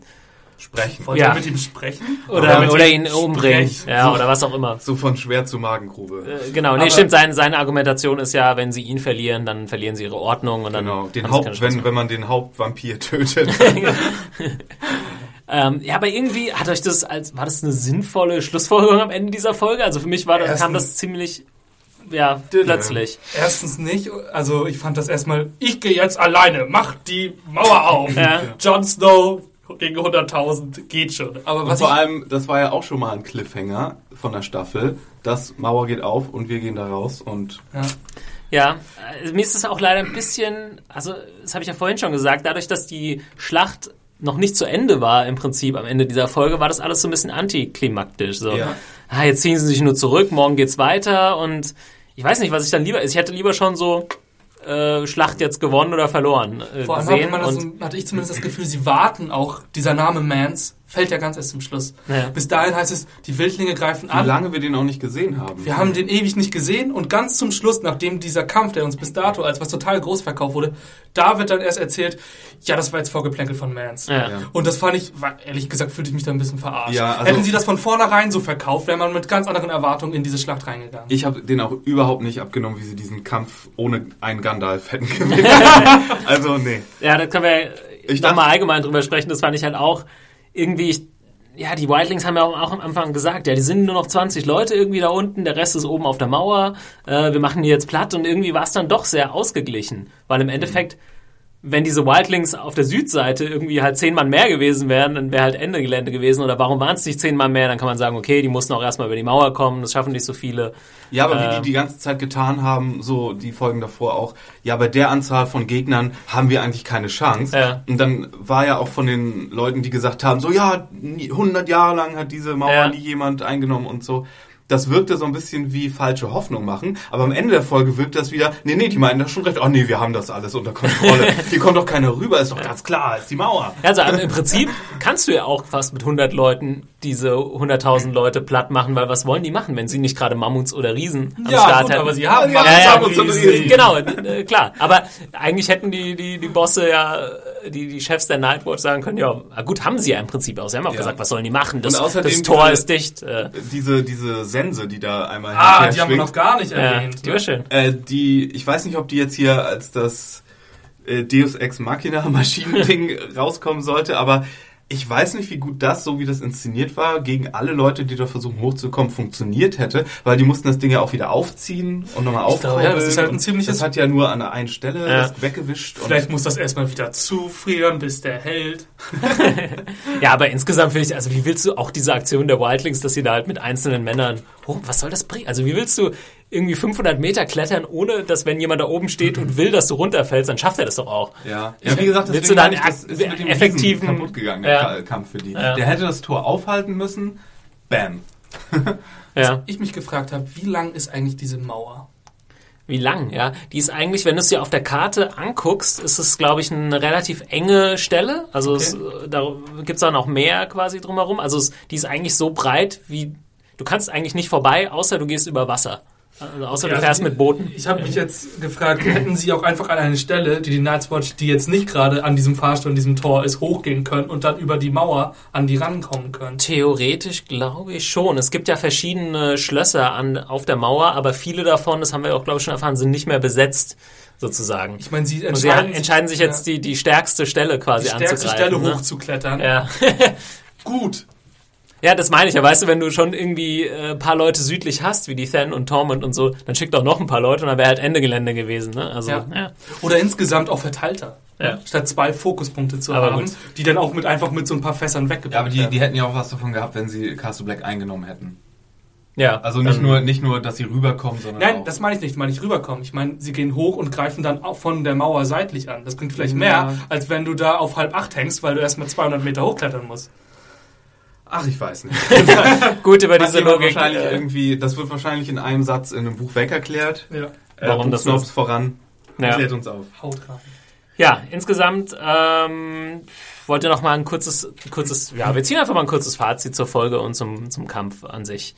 Sprechen. Wollt ja. mit ihm sprechen? Oder, oder, oder ihn umbringen. Ja, oder was auch immer. So von schwer zu Magengrube. Äh, genau, nee, Aber stimmt. Seine, seine Argumentation ist ja, wenn sie ihn verlieren, dann verlieren sie ihre Ordnung und dann. Genau, den Haupt, wenn, wenn man den Hauptvampir tötet. ähm, ja, aber irgendwie hat euch das als, war das eine sinnvolle Schlussfolgerung am Ende dieser Folge? Also für mich war das, kam das ziemlich ja, plötzlich. Erstens nicht. Also ich fand das erstmal, ich gehe jetzt alleine, mach die Mauer auf. Ja. Jon Snow gegen 100.000 geht schon. Aber was vor allem, das war ja auch schon mal ein Cliffhanger von der Staffel. Das Mauer geht auf und wir gehen da raus und. Ja. Ja, äh, mir ist es auch leider ein bisschen, also das habe ich ja vorhin schon gesagt, dadurch, dass die Schlacht noch nicht zu Ende war im Prinzip am Ende dieser Folge, war das alles so ein bisschen antiklimaktisch. So, ja. ah, jetzt ziehen sie sich nur zurück, morgen geht's weiter und ich weiß nicht, was ich dann lieber ist. Ich hätte lieber schon so äh, Schlacht jetzt gewonnen oder verloren? Äh, Vor allem hatte, das, hatte, ich zumindest das Gefühl, sie warten auch, dieser Name Mans fällt ja ganz erst zum Schluss. Ja. Bis dahin heißt es, die Wildlinge greifen Wie an. lange wir den auch nicht gesehen haben. Wir haben den ewig nicht gesehen und ganz zum Schluss, nachdem dieser Kampf, der uns bis dato als was total groß verkauft wurde, da wird dann erst erzählt, ja, das war jetzt Vorgeplänkel von Mans. Ja. Und das fand ich, ehrlich gesagt, fühlte ich mich da ein bisschen verarscht. Ja, also- Hätten sie das von vornherein so verkauft, wäre man mit ganz anderen Erwartungen in diese Schlacht reingegangen. Ich habe den auch überhaupt nicht abgenommen, wie sie diesen Kampf ohne einen Gandalf hätten gewinnen. also, nee. Ja, da können wir Ich nochmal allgemein drüber sprechen. Das fand ich halt auch irgendwie. Ja, die Wildlings haben ja auch am Anfang gesagt, ja, die sind nur noch 20 Leute irgendwie da unten, der Rest ist oben auf der Mauer. Äh, wir machen die jetzt platt und irgendwie war es dann doch sehr ausgeglichen, weil im Endeffekt. Wenn diese Wildlings auf der Südseite irgendwie halt zehn Mann mehr gewesen wären, dann wäre halt Ende Gelände gewesen. Oder warum waren es nicht zehn Mann mehr? Dann kann man sagen, okay, die mussten auch erstmal über die Mauer kommen, das schaffen nicht so viele. Ja, aber wie Ähm. die die ganze Zeit getan haben, so die Folgen davor auch, ja, bei der Anzahl von Gegnern haben wir eigentlich keine Chance. Ja. Und dann war ja auch von den Leuten, die gesagt haben, so, ja, nie- 100 Jahre lang hat diese Mauer Ja. nie jemand eingenommen und so. Das wirkte so ein bisschen wie falsche Hoffnung machen, aber am Ende der Folge wirkt das wieder, nee, nee, die meinen das schon recht, oh nee, wir haben das alles unter Kontrolle. Hier kommt doch keiner rüber, ist doch ganz klar, ist die Mauer. Also im Prinzip kannst du ja auch fast mit 100 Leuten diese 100.000 Leute platt machen, weil was wollen die machen, wenn sie nicht gerade Mammuts oder Riesen am ja, Start gut, hätten? aber sie haben Ja, ja, ja, Mammuts und Riesen. Genau, äh, klar. Aber eigentlich hätten die, die, die Bosse ja, die, die Chefs der Nightwatch sagen können, ja, gut, haben sie ja im Prinzip auch. Sie haben auch Ja. gesagt, was sollen die machen? Das, das Tor ist dicht. Äh, Diese, diese Sense, die da einmal Ah, die haben wir schwingt. noch gar nicht ja, erwähnt. die war schön. Äh, die, ich weiß nicht, ob die jetzt hier als das äh, Deus Ex Machina Maschinending rauskommen sollte, aber ich weiß nicht, wie gut das, so wie das inszeniert war, gegen alle Leute, die da versuchen hochzukommen, funktioniert hätte, weil die mussten das Ding ja auch wieder aufziehen und nochmal aufkurbeln. ja, das ist halt ein ziemliches- Das hat ja nur an der einen Stelle Ja. das weggewischt. Vielleicht muss das erstmal wieder zufrieren, bis der hält. Ja, aber insgesamt finde ich, also wie willst du auch diese Aktion der Wildlings, dass sie da halt mit einzelnen Männern hoch, was soll das bringen? Also wie willst du irgendwie 500 Meter klettern, ohne dass wenn jemand da oben steht und will, dass du runterfällst, dann schafft er das doch auch. Ja, ja wie gesagt, deswegen dann ich, das ist mit dem effektiven- Riesen kaputt gegangen, der Ja. Ka- Kampf für die. Ja. Der hätte das Tor aufhalten müssen. Bam. Ja. Ich mich gefragt habe, wie lang ist eigentlich diese Mauer? Wie lang, ja? Die ist eigentlich, wenn du es dir auf der Karte anguckst, ist es, glaube ich, eine relativ enge Stelle. Also es, da gibt's dann auch mehr quasi drumherum. Also es, die ist eigentlich so breit, wie du kannst eigentlich nicht vorbei, außer du gehst über Wasser. Also außer du Ja, fährst mit Booten. Ich habe mich jetzt gefragt, hätten sie auch einfach an eine Stelle, die die Night's Watch, die jetzt nicht gerade an diesem Fahrstuhl, an diesem Tor ist, hochgehen können und dann über die Mauer an die rankommen können? Theoretisch glaube ich schon. Es gibt ja verschiedene Schlösser an, auf der Mauer, aber viele davon, das haben wir auch, glaube ich, schon erfahren, sind nicht mehr besetzt, sozusagen. Ich meine, sie Und sie entscheiden, entscheiden sich jetzt, ja, die, die stärkste Stelle quasi die stärkste anzugreifen. Stelle ne? hochzuklettern. Ja. Gut. Ja, das meine ich ja. Weißt du, wenn du schon irgendwie äh, ein paar Leute südlich hast, wie die Than und Tormund und so, dann schick doch noch ein paar Leute und dann wäre halt Ende Gelände gewesen. Ne? Also, Ja. ja. Oder insgesamt auch verteilter. Ja. Statt zwei Fokuspunkte zu Aber haben, gut. die dann auch mit einfach mit so ein paar Fässern weggebracht Ja, aber die, die hätten ja auch was davon gehabt, wenn sie Castle Black eingenommen hätten. ja. Also nicht nur, nicht nur, dass sie rüberkommen, sondern Nein, auch. das meine ich nicht, meine ich rüberkommen. Ich meine, sie gehen hoch und greifen dann auch von der Mauer seitlich an. Das klingt vielleicht mehr, Ja. als wenn du da auf halb acht hängst, weil du erstmal 200 Meter hochklettern musst. Ach, ich weiß nicht. Gut über diese Logik. wahrscheinlich Äh, irgendwie, das wird wahrscheinlich in einem Satz in einem Buch wegerklärt. Ja. Warum äh, das Snobs ist. voran. Ja. Klärt uns auf. Haut rein. ja, insgesamt ähm, wollte noch mal ein kurzes, kurzes, ja, wir ziehen einfach mal ein kurzes Fazit zur Folge und zum, zum Kampf an sich.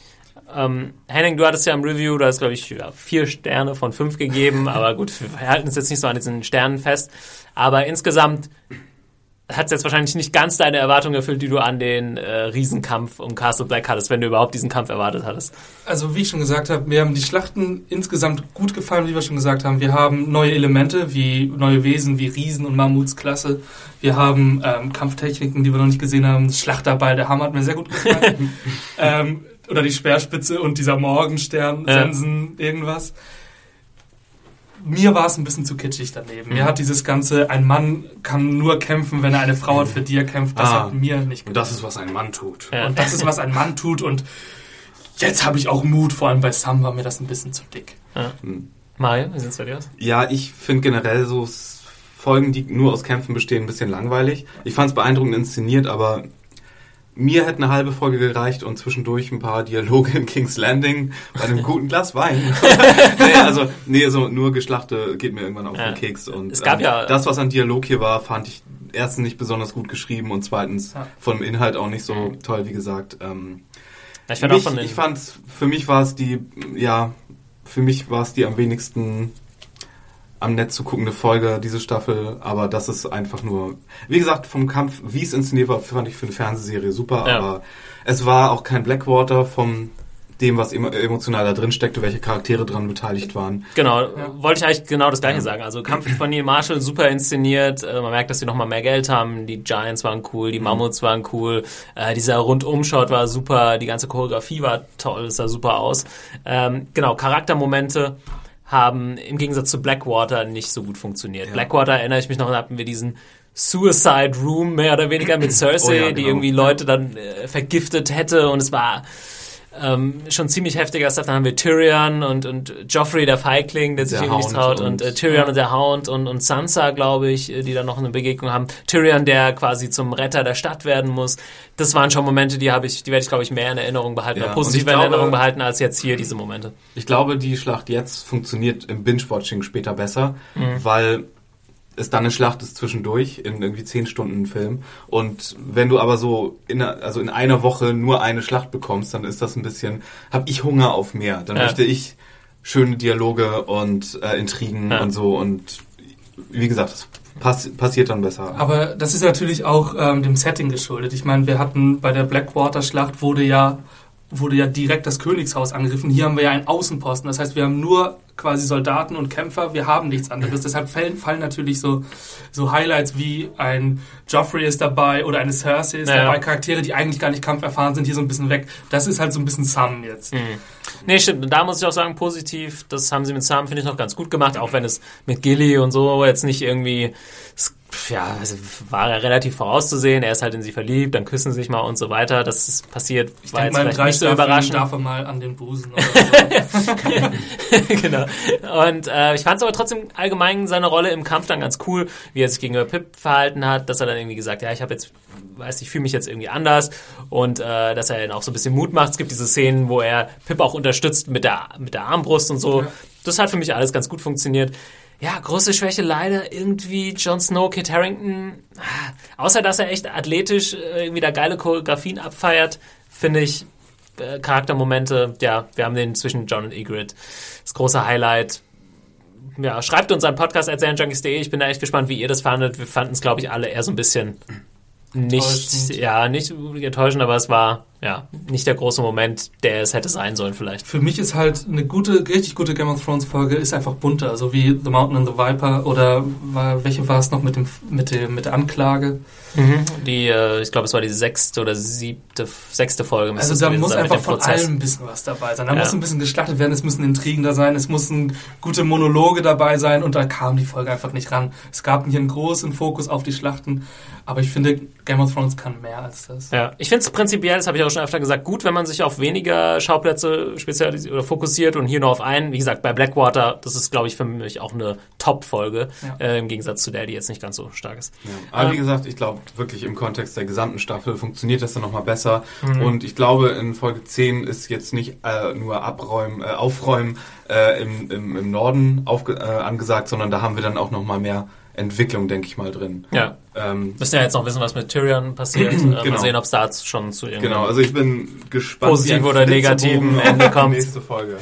Ähm, Henning, du hattest ja im Review, du hast, glaube ich, ja, vier Sterne von fünf gegeben, aber gut, wir halten uns jetzt nicht so an diesen Sternen fest. Aber insgesamt hat es jetzt wahrscheinlich nicht ganz deine Erwartungen erfüllt, die du an den äh, Riesenkampf um Castle Black hattest, wenn du überhaupt diesen Kampf erwartet hattest. Also wie ich schon gesagt habe, mir haben die Schlachten insgesamt gut gefallen, wie wir schon gesagt haben. Wir haben neue Elemente, wie neue Wesen, wie Riesen und Mammuts klasse. Wir haben ähm, Kampftechniken, die wir noch nicht gesehen haben. Das Schlachterball, der Hammer hat mir sehr gut gefallen. ähm, oder die Speerspitze und dieser Morgenstern, Ja. Sensen, irgendwas. Mir war es ein bisschen zu kitschig daneben. Mhm. Mir hat dieses ganze, ein Mann kann nur kämpfen, wenn er eine Frau hat, für die er kämpft, das Ah. hat mir nicht Und das ist, was ein Mann tut. Ja. und das ist, was ein Mann tut. Und jetzt habe ich auch Mut. Vor allem bei Sam war mir das ein bisschen zu dick. Mario, wie sieht's bei dir aus? Ja, ich finde generell so Folgen, die nur aus Kämpfen bestehen, ein bisschen langweilig. Ich fand es beeindruckend inszeniert, aber mir hätte eine halbe Folge gereicht und zwischendurch ein paar Dialoge in King's Landing bei einem guten Glas Wein. nee, also, nee, so nur Geschlachte geht mir irgendwann auf Ja. den Keks. Und Es gab ähm, ja- das, was an Dialog hier war, fand ich erstens nicht besonders gut geschrieben und zweitens ja. vom Inhalt auch nicht so toll, wie gesagt. Ähm, ich, fand mich, ich fand's, für mich war es die, ja, für mich war es die am wenigsten am Netz zu guckende Folge, diese Staffel, aber das ist einfach nur, wie gesagt, vom Kampf, wie es inszeniert war, fand ich für eine Fernsehserie super, ja. aber es war auch kein Blackwater vom dem, was emotional da drin steckte, welche Charaktere dran beteiligt waren. Genau, ja. wollte ich eigentlich genau das gleiche ja. sagen. Also Kampf von Neil Marshall super inszeniert, äh, man merkt, dass sie nochmal mehr Geld haben, die Giants waren cool, die mhm. Mammuts waren cool, äh, dieser Rundumschau war super, die ganze Choreografie war toll, es sah super aus. Ähm, genau, Charaktermomente haben im Gegensatz zu Blackwater nicht so gut funktioniert. Ja. Blackwater erinnere ich mich noch, da hatten wir diesen Suicide Room mehr oder weniger mit Cersei, oh ja, genau. die irgendwie Leute dann äh, vergiftet hätte und es war ähm, schon ziemlich heftiger Stuff. Dann haben wir Tyrion und, und Joffrey, der Feigling, der sich der irgendwie nicht traut, und, und äh, Tyrion ja. und der Hound und, und Sansa, glaube ich, äh, die dann noch eine Begegnung haben. Tyrion, der quasi zum Retter der Stadt werden muss. Das waren schon Momente, die habe ich, die werde ich, glaube ich, mehr in Erinnerung behalten, ja, positiv in Erinnerung behalten als jetzt hier diese Momente. Ich glaube, die Schlacht jetzt funktioniert im Binge-Watching später besser, mhm. weil es dann eine Schlacht ist zwischendurch in irgendwie zehn Stunden Film. Und wenn du aber so in, also in einer Woche nur eine Schlacht bekommst, dann ist das ein bisschen, hab ich Hunger auf mehr. Dann ja. möchte ich schöne Dialoge und äh, Intrigen ja. und so. Und wie gesagt, das pass passiert dann besser. Aber das ist natürlich auch ähm, dem Setting geschuldet. Ich meine, wir hatten bei der Blackwater-Schlacht wurde ja wurde ja direkt das Königshaus angegriffen. Hier haben wir ja einen Außenposten. Das heißt, wir haben nur quasi Soldaten und Kämpfer. Wir haben nichts anderes. Deshalb fallen, fallen natürlich so, so Highlights wie ein Joffrey ist dabei oder eine Cersei ist naja. dabei. Charaktere, die eigentlich gar nicht kampferfahren sind, hier so ein bisschen weg. Das ist halt so ein bisschen Sam jetzt. Mhm. Nee, stimmt. Da muss ich auch sagen, positiv. Das haben sie mit Sam, finde ich, noch ganz gut gemacht. Auch wenn es mit Gilly und so jetzt nicht irgendwie ja, also war er relativ vorauszusehen. Er ist halt in sie verliebt, dann küssen sie sich mal und so weiter. Das ist passiert, ich war jetzt vielleicht nicht so überraschend. darf er mal an den Busen oder so. genau. Und äh, ich fand es aber trotzdem allgemein seine Rolle im Kampf dann ganz cool, wie er sich gegenüber Pip verhalten hat, dass er dann irgendwie gesagt, ja, ich habe jetzt, weiß ich fühle mich jetzt irgendwie anders und äh, dass er dann auch so ein bisschen Mut macht. Es gibt diese Szenen, wo er Pip auch unterstützt mit der mit der Armbrust und so. Ja. Das hat für mich alles ganz gut funktioniert ja, große Schwäche leider irgendwie Jon Snow, Kit Harrington. Ah, außer dass er echt athletisch äh, irgendwie da geile Choreografien abfeiert, finde ich äh, Charaktermomente. Ja, wir haben den zwischen John und Ygritte. Das große Highlight. Ja, schreibt uns einen Podcast at serienjunkies.de. Ich bin da echt gespannt, wie ihr das fandet. Wir fanden es, glaube ich, alle eher so ein bisschen nicht, ja, nicht enttäuschend, aber es war ja nicht der große Moment, der es hätte sein sollen vielleicht. Für mich ist halt eine gute, richtig gute Game of Thrones Folge ist einfach bunter, also wie The Mountain and the Viper oder war, welche war es noch mit dem mit dem mit der Anklage? Mhm. Die, äh, ich glaube, es war die sechste oder siebte, sechste Folge. Also da muss einfach von allem ein bisschen was dabei sein. Da ja. muss ein bisschen geschlachtet werden, es müssen Intrigen da sein, es müssen gute Monologe dabei sein und da kam die Folge einfach nicht ran. Es gab hier einen großen Fokus auf die Schlachten, aber ich finde, Game of Thrones kann mehr als das. Ja, ich finde es prinzipiell, das habe ich auch schon öfter gesagt, gut, wenn man sich auf weniger Schauplätze spezialisiert oder fokussiert und hier nur auf einen. Wie gesagt, bei Blackwater, das ist, glaube ich, für mich auch eine Top-Folge, ja. äh, im Gegensatz zu der, die jetzt nicht ganz so stark ist. Ja. Aber ähm, wie gesagt, ich glaube, wirklich im Kontext der gesamten Staffel funktioniert das dann nochmal besser. Mhm. Und ich glaube, in Folge 10 ist jetzt nicht äh, nur abräumen, äh, aufräumen äh, im, im, im Norden aufge, äh, angesagt, sondern da haben wir dann auch nochmal mehr Entwicklung, denke ich mal, drin. Ja. Ähm, Müssen ja jetzt noch wissen, was mit Tyrion passiert. genau. Mal sehen, ob es da schon zu irgendeinem Genau, also ich bin gespannt, positiv oder negativen Ende kommt. Nächste Folge.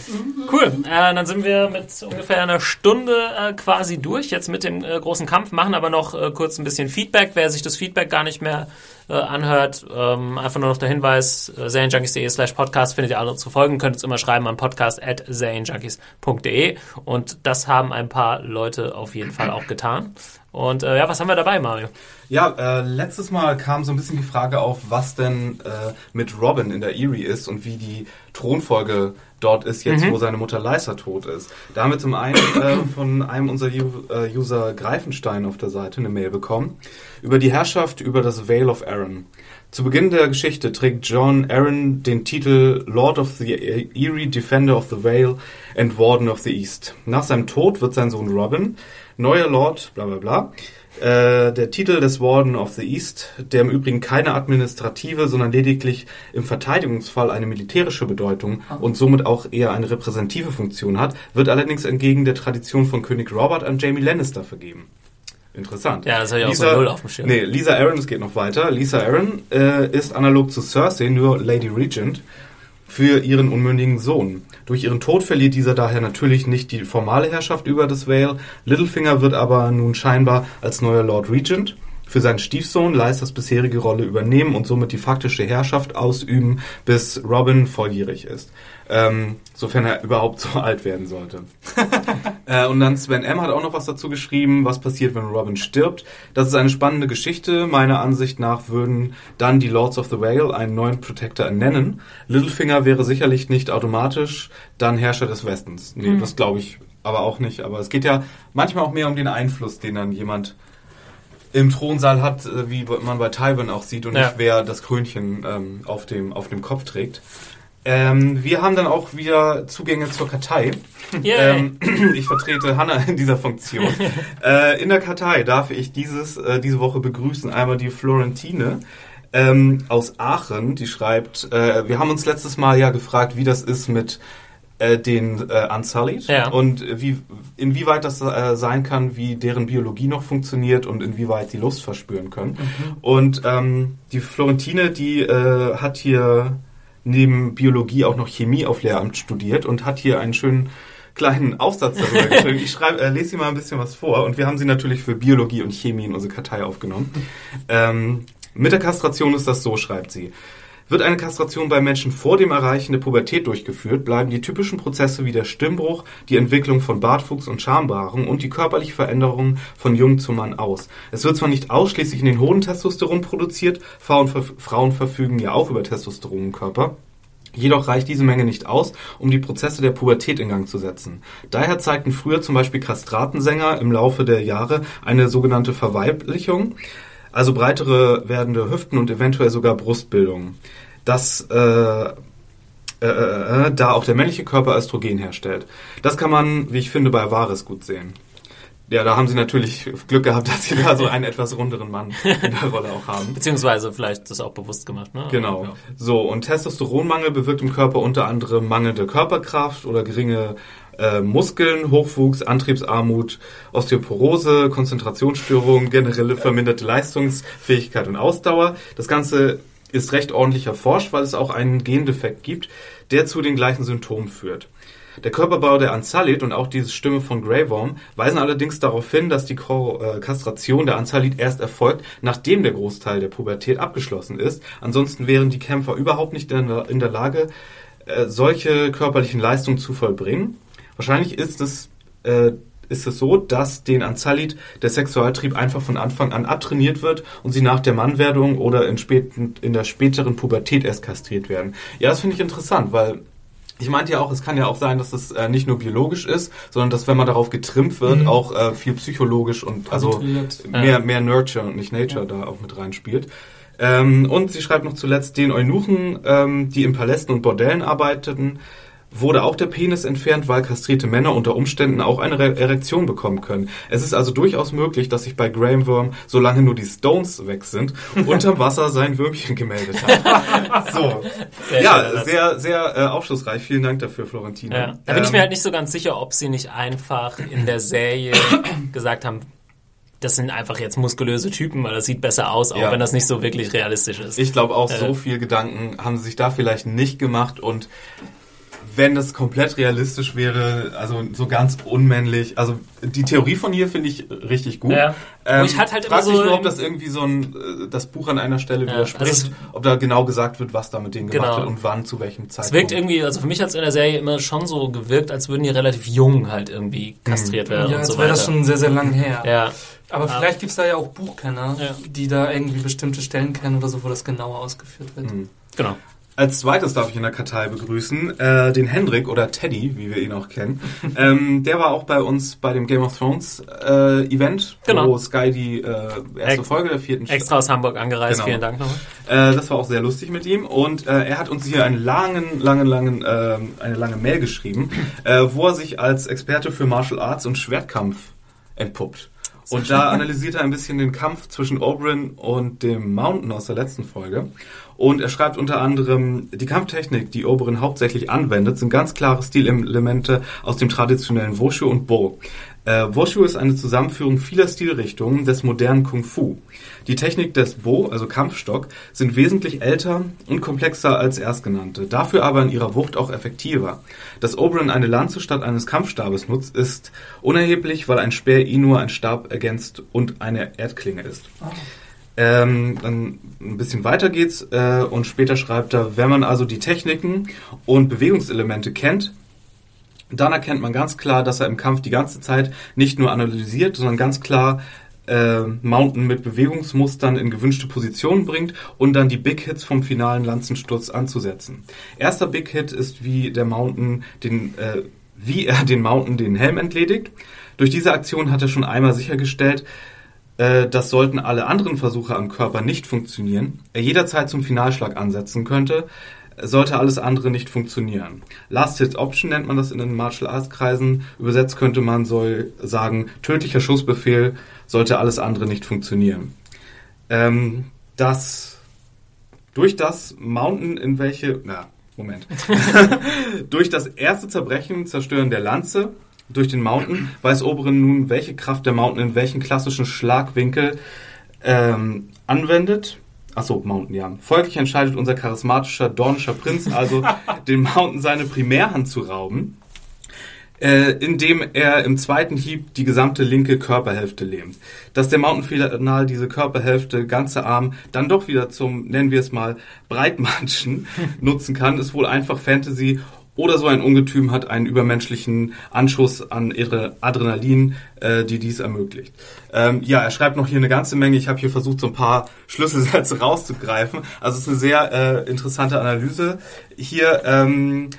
Cool. Äh, dann sind wir mit ungefähr einer Stunde äh, quasi durch, jetzt mit dem äh, großen Kampf, machen aber noch äh, kurz ein bisschen Feedback. Wer sich das Feedback gar nicht mehr äh, anhört, ähm, einfach nur noch der Hinweis, äh, serienjunkies.de slash podcast findet ihr alle zu folgen, könnt uns immer schreiben an podcast at serienjunkies.de und das haben ein paar Leute auf jeden Fall auch getan. Und äh, ja, was haben wir dabei, Mario? Ja, äh, letztes Mal kam so ein bisschen die Frage auf, was denn äh, mit Robin in der Erie ist und wie die Thronfolge dort ist, jetzt mhm. wo seine Mutter Lysa tot ist. Da haben wir zum einen äh, von einem unserer äh, User Greifenstein auf der Seite eine Mail bekommen über die Herrschaft über das Vale of Arryn. Zu Beginn der Geschichte trägt John Arryn den Titel Lord of the Erie, Defender of the Vale and Warden of the East. Nach seinem Tod wird sein Sohn Robin neuer Lord, bla bla bla. Äh, der Titel des Warden of the East, der im Übrigen keine administrative, sondern lediglich im Verteidigungsfall eine militärische Bedeutung ah. und somit auch eher eine repräsentative Funktion hat, wird allerdings entgegen der Tradition von König Robert an Jamie Lannister vergeben. Interessant. Ja, das habe ich auch so null auf dem Schirm. Nee, Lisa Aaron, es geht noch weiter. Lisa Aaron äh, ist analog zu Cersei nur Lady Regent für ihren unmündigen Sohn. Durch ihren Tod verliert dieser daher natürlich nicht die formale Herrschaft über das Vale. Littlefinger wird aber nun scheinbar als neuer Lord Regent für seinen Stiefsohn Lysas bisherige Rolle übernehmen und somit die faktische Herrschaft ausüben, bis Robin volljährig ist. Ähm, sofern er überhaupt so alt werden sollte. äh, und dann Sven M. hat auch noch was dazu geschrieben, was passiert, wenn Robin stirbt. Das ist eine spannende Geschichte. Meiner Ansicht nach würden dann die Lords of the Vale einen neuen Protector ernennen. Littlefinger wäre sicherlich nicht automatisch dann Herrscher des Westens. Nee, mhm. das glaube ich aber auch nicht. Aber es geht ja manchmal auch mehr um den Einfluss, den dann jemand im Thronsaal hat, äh, wie man bei Tywin auch sieht und ja. nicht wer das Krönchen ähm, auf, dem, auf dem Kopf trägt. Ähm, wir haben dann auch wieder Zugänge zur Kartei. Ähm, ich vertrete Hanna in dieser Funktion. äh, in der Kartei darf ich dieses, äh, diese Woche begrüßen. Einmal die Florentine ähm, aus Aachen, die schreibt, äh, wir haben uns letztes Mal ja gefragt, wie das ist mit äh, den äh, Unsullied ja. und wie, inwieweit das äh, sein kann, wie deren Biologie noch funktioniert und inwieweit die Lust verspüren können. Mhm. Und ähm, die Florentine, die äh, hat hier neben Biologie auch noch Chemie auf Lehramt studiert und hat hier einen schönen kleinen Aufsatz darüber geschrieben. Ich schreibe, äh, lese sie mal ein bisschen was vor und wir haben sie natürlich für Biologie und Chemie in unsere Kartei aufgenommen. Ähm, mit der Kastration ist das so, schreibt sie. Wird eine Kastration bei Menschen vor dem Erreichen der Pubertät durchgeführt, bleiben die typischen Prozesse wie der Stimmbruch, die Entwicklung von Bartwuchs und Schambehaarung und die körperliche Veränderung von Jung zu Mann aus. Es wird zwar nicht ausschließlich in den hohen Testosteron produziert, Frauen, Frauen verfügen ja auch über Testosteron im Körper, Jedoch reicht diese Menge nicht aus, um die Prozesse der Pubertät in Gang zu setzen. Daher zeigten früher zum Beispiel Kastratensänger im Laufe der Jahre eine sogenannte Verweiblichung, also breitere werdende Hüften und eventuell sogar Brustbildung. Das äh, äh, äh, äh, da auch der männliche Körper Östrogen herstellt. Das kann man, wie ich finde, bei Avaris gut sehen. Ja, da haben sie natürlich Glück gehabt, dass sie da so einen etwas runderen Mann in der Rolle auch haben. Beziehungsweise vielleicht das auch bewusst gemacht, ne? Genau. Ja. So, und Testosteronmangel bewirkt im Körper unter anderem mangelnde Körperkraft oder geringe äh, Muskeln, Hochwuchs, Antriebsarmut, Osteoporose, Konzentrationsstörungen, generelle verminderte Leistungsfähigkeit und Ausdauer. Das Ganze ist recht ordentlich erforscht, weil es auch einen Gendefekt gibt, der zu den gleichen Symptomen führt. Der Körperbau der Anzalit und auch diese Stimme von Grey Worm weisen allerdings darauf hin, dass die äh, Kastration der Anzalit erst erfolgt, nachdem der Großteil der Pubertät abgeschlossen ist. Ansonsten wären die Kämpfer überhaupt nicht in der Lage, äh, solche körperlichen Leistungen zu vollbringen. Wahrscheinlich ist es, äh, ist es so, dass den Anzalit der Sexualtrieb einfach von Anfang an abtrainiert wird und sie nach der Mannwerdung oder in, späten, in der späteren Pubertät erst kastriert werden. Ja, das finde ich interessant, weil ich meinte ja auch, es kann ja auch sein, dass es äh, nicht nur biologisch ist, sondern dass wenn man darauf getrimmt wird, mhm. auch äh, viel psychologisch und also mehr, mehr Nurture und nicht Nature ja. da auch mit reinspielt. Ähm, und sie schreibt noch zuletzt, den Eunuchen, ähm, die in Palästen und Bordellen arbeiteten, wurde auch der Penis entfernt, weil kastrierte Männer unter Umständen auch eine Erektion bekommen können. Es ist also durchaus möglich, dass sich bei Graham Worm, solange nur die Stones weg sind, unterm Wasser sein Würmchen gemeldet hat. so. Sehr ja, sehr, sehr äh, aufschlussreich. Vielen Dank dafür, Florentine. Ja. Da bin ähm, ich mir halt nicht so ganz sicher, ob sie nicht einfach in der Serie gesagt haben, das sind einfach jetzt muskulöse Typen, weil das sieht besser aus, auch ja. wenn das nicht so wirklich realistisch ist. Ich glaube auch, äh, so viel Gedanken haben sie sich da vielleicht nicht gemacht und wenn das komplett realistisch wäre, also so ganz unmännlich. Also die Theorie von hier finde ich richtig gut. Ja. Ähm, ich hatte halt frag so nur, ob das irgendwie so ein äh, das Buch an einer Stelle ja, widerspricht, also ob da genau gesagt wird, was da mit denen genau. gemacht wird und wann zu welchem Zeitpunkt. Es wirkt irgendwie, also für mich hat es in der Serie immer schon so gewirkt, als würden die relativ jung halt irgendwie kastriert mhm. werden. Ja, und so wäre das schon sehr, sehr lang her. Ja. Aber vielleicht gibt es da ja auch Buchkenner, ja. die da irgendwie bestimmte Stellen kennen oder so, wo das genauer ausgeführt wird. Mhm. Genau. Als zweites darf ich in der Kartei begrüßen äh, den Hendrik oder Teddy, wie wir ihn auch kennen. ähm, der war auch bei uns bei dem Game of Thrones äh, Event, genau. wo Sky die äh, erste Ex Folge der vierten Extra aus Hamburg angereist, genau. vielen Dank nochmal. Äh, das war auch sehr lustig mit ihm und äh, er hat uns hier einen langen, langen, langen, äh, eine lange Mail geschrieben, äh, wo er sich als Experte für Martial Arts und Schwertkampf entpuppt. Und da analysiert er ein bisschen den Kampf zwischen Oberyn und dem Mountain aus der letzten Folge. Und er schreibt unter anderem, die Kampftechnik, die Oberyn hauptsächlich anwendet, sind ganz klare Stilelemente aus dem traditionellen Wushu und Bo. Äh, Wushu ist eine Zusammenführung vieler Stilrichtungen des modernen Kung Fu. Die Technik des Bo, also Kampfstock, sind wesentlich älter und komplexer als erstgenannte, dafür aber in ihrer Wucht auch effektiver. Dass Oberon eine Lanze statt eines Kampfstabes nutzt, ist unerheblich, weil ein Speer ihn nur ein Stab ergänzt und eine Erdklinge ist. Ähm, dann ein bisschen weiter geht's äh, und später schreibt er, wenn man also die Techniken und Bewegungselemente kennt, dann erkennt man ganz klar, dass er im Kampf die ganze Zeit nicht nur analysiert, sondern ganz klar äh, Mountain mit Bewegungsmustern in gewünschte Positionen bringt und dann die Big Hits vom finalen Lanzensturz anzusetzen. Erster Big Hit ist wie der Mountain den äh, wie er den Mountain den Helm entledigt. Durch diese Aktion hat er schon einmal sichergestellt, dass sollten alle anderen Versuche am Körper nicht funktionieren, er jederzeit zum Finalschlag ansetzen könnte, sollte alles andere nicht funktionieren. Last Hit Option nennt man das in den Martial Arts Kreisen. Übersetzt könnte man soll sagen, tödlicher Schussbefehl sollte alles andere nicht funktionieren. Ähm, das durch das Mountain in welche, na, Moment. durch das erste Zerbrechen, Zerstören der Lanze durch den Mountain weiß Oberen nun, welche Kraft der Mountain in welchen klassischen Schlagwinkel ähm, anwendet. Achso, Mountain, ja. Folglich entscheidet unser charismatischer, dornischer Prinz also, den Mountain seine Primärhand zu rauben, äh, indem er im zweiten Hieb die gesamte linke Körperhälfte lähmt. Dass der Mountain final diese Körperhälfte, ganze Arm, dann doch wieder zum, nennen wir es mal, Breitmatschen nutzen kann, ist wohl einfach Fantasy oder so ein Ungetüm hat einen übermenschlichen Anschuss an Adrenalin, äh, die dies ermöglicht. Ähm, ja, er schreibt noch hier eine ganze Menge. Ich habe hier versucht, so ein paar Schlüsselsätze rauszugreifen. Also es ist eine sehr äh, interessante Analyse. Hier ähm,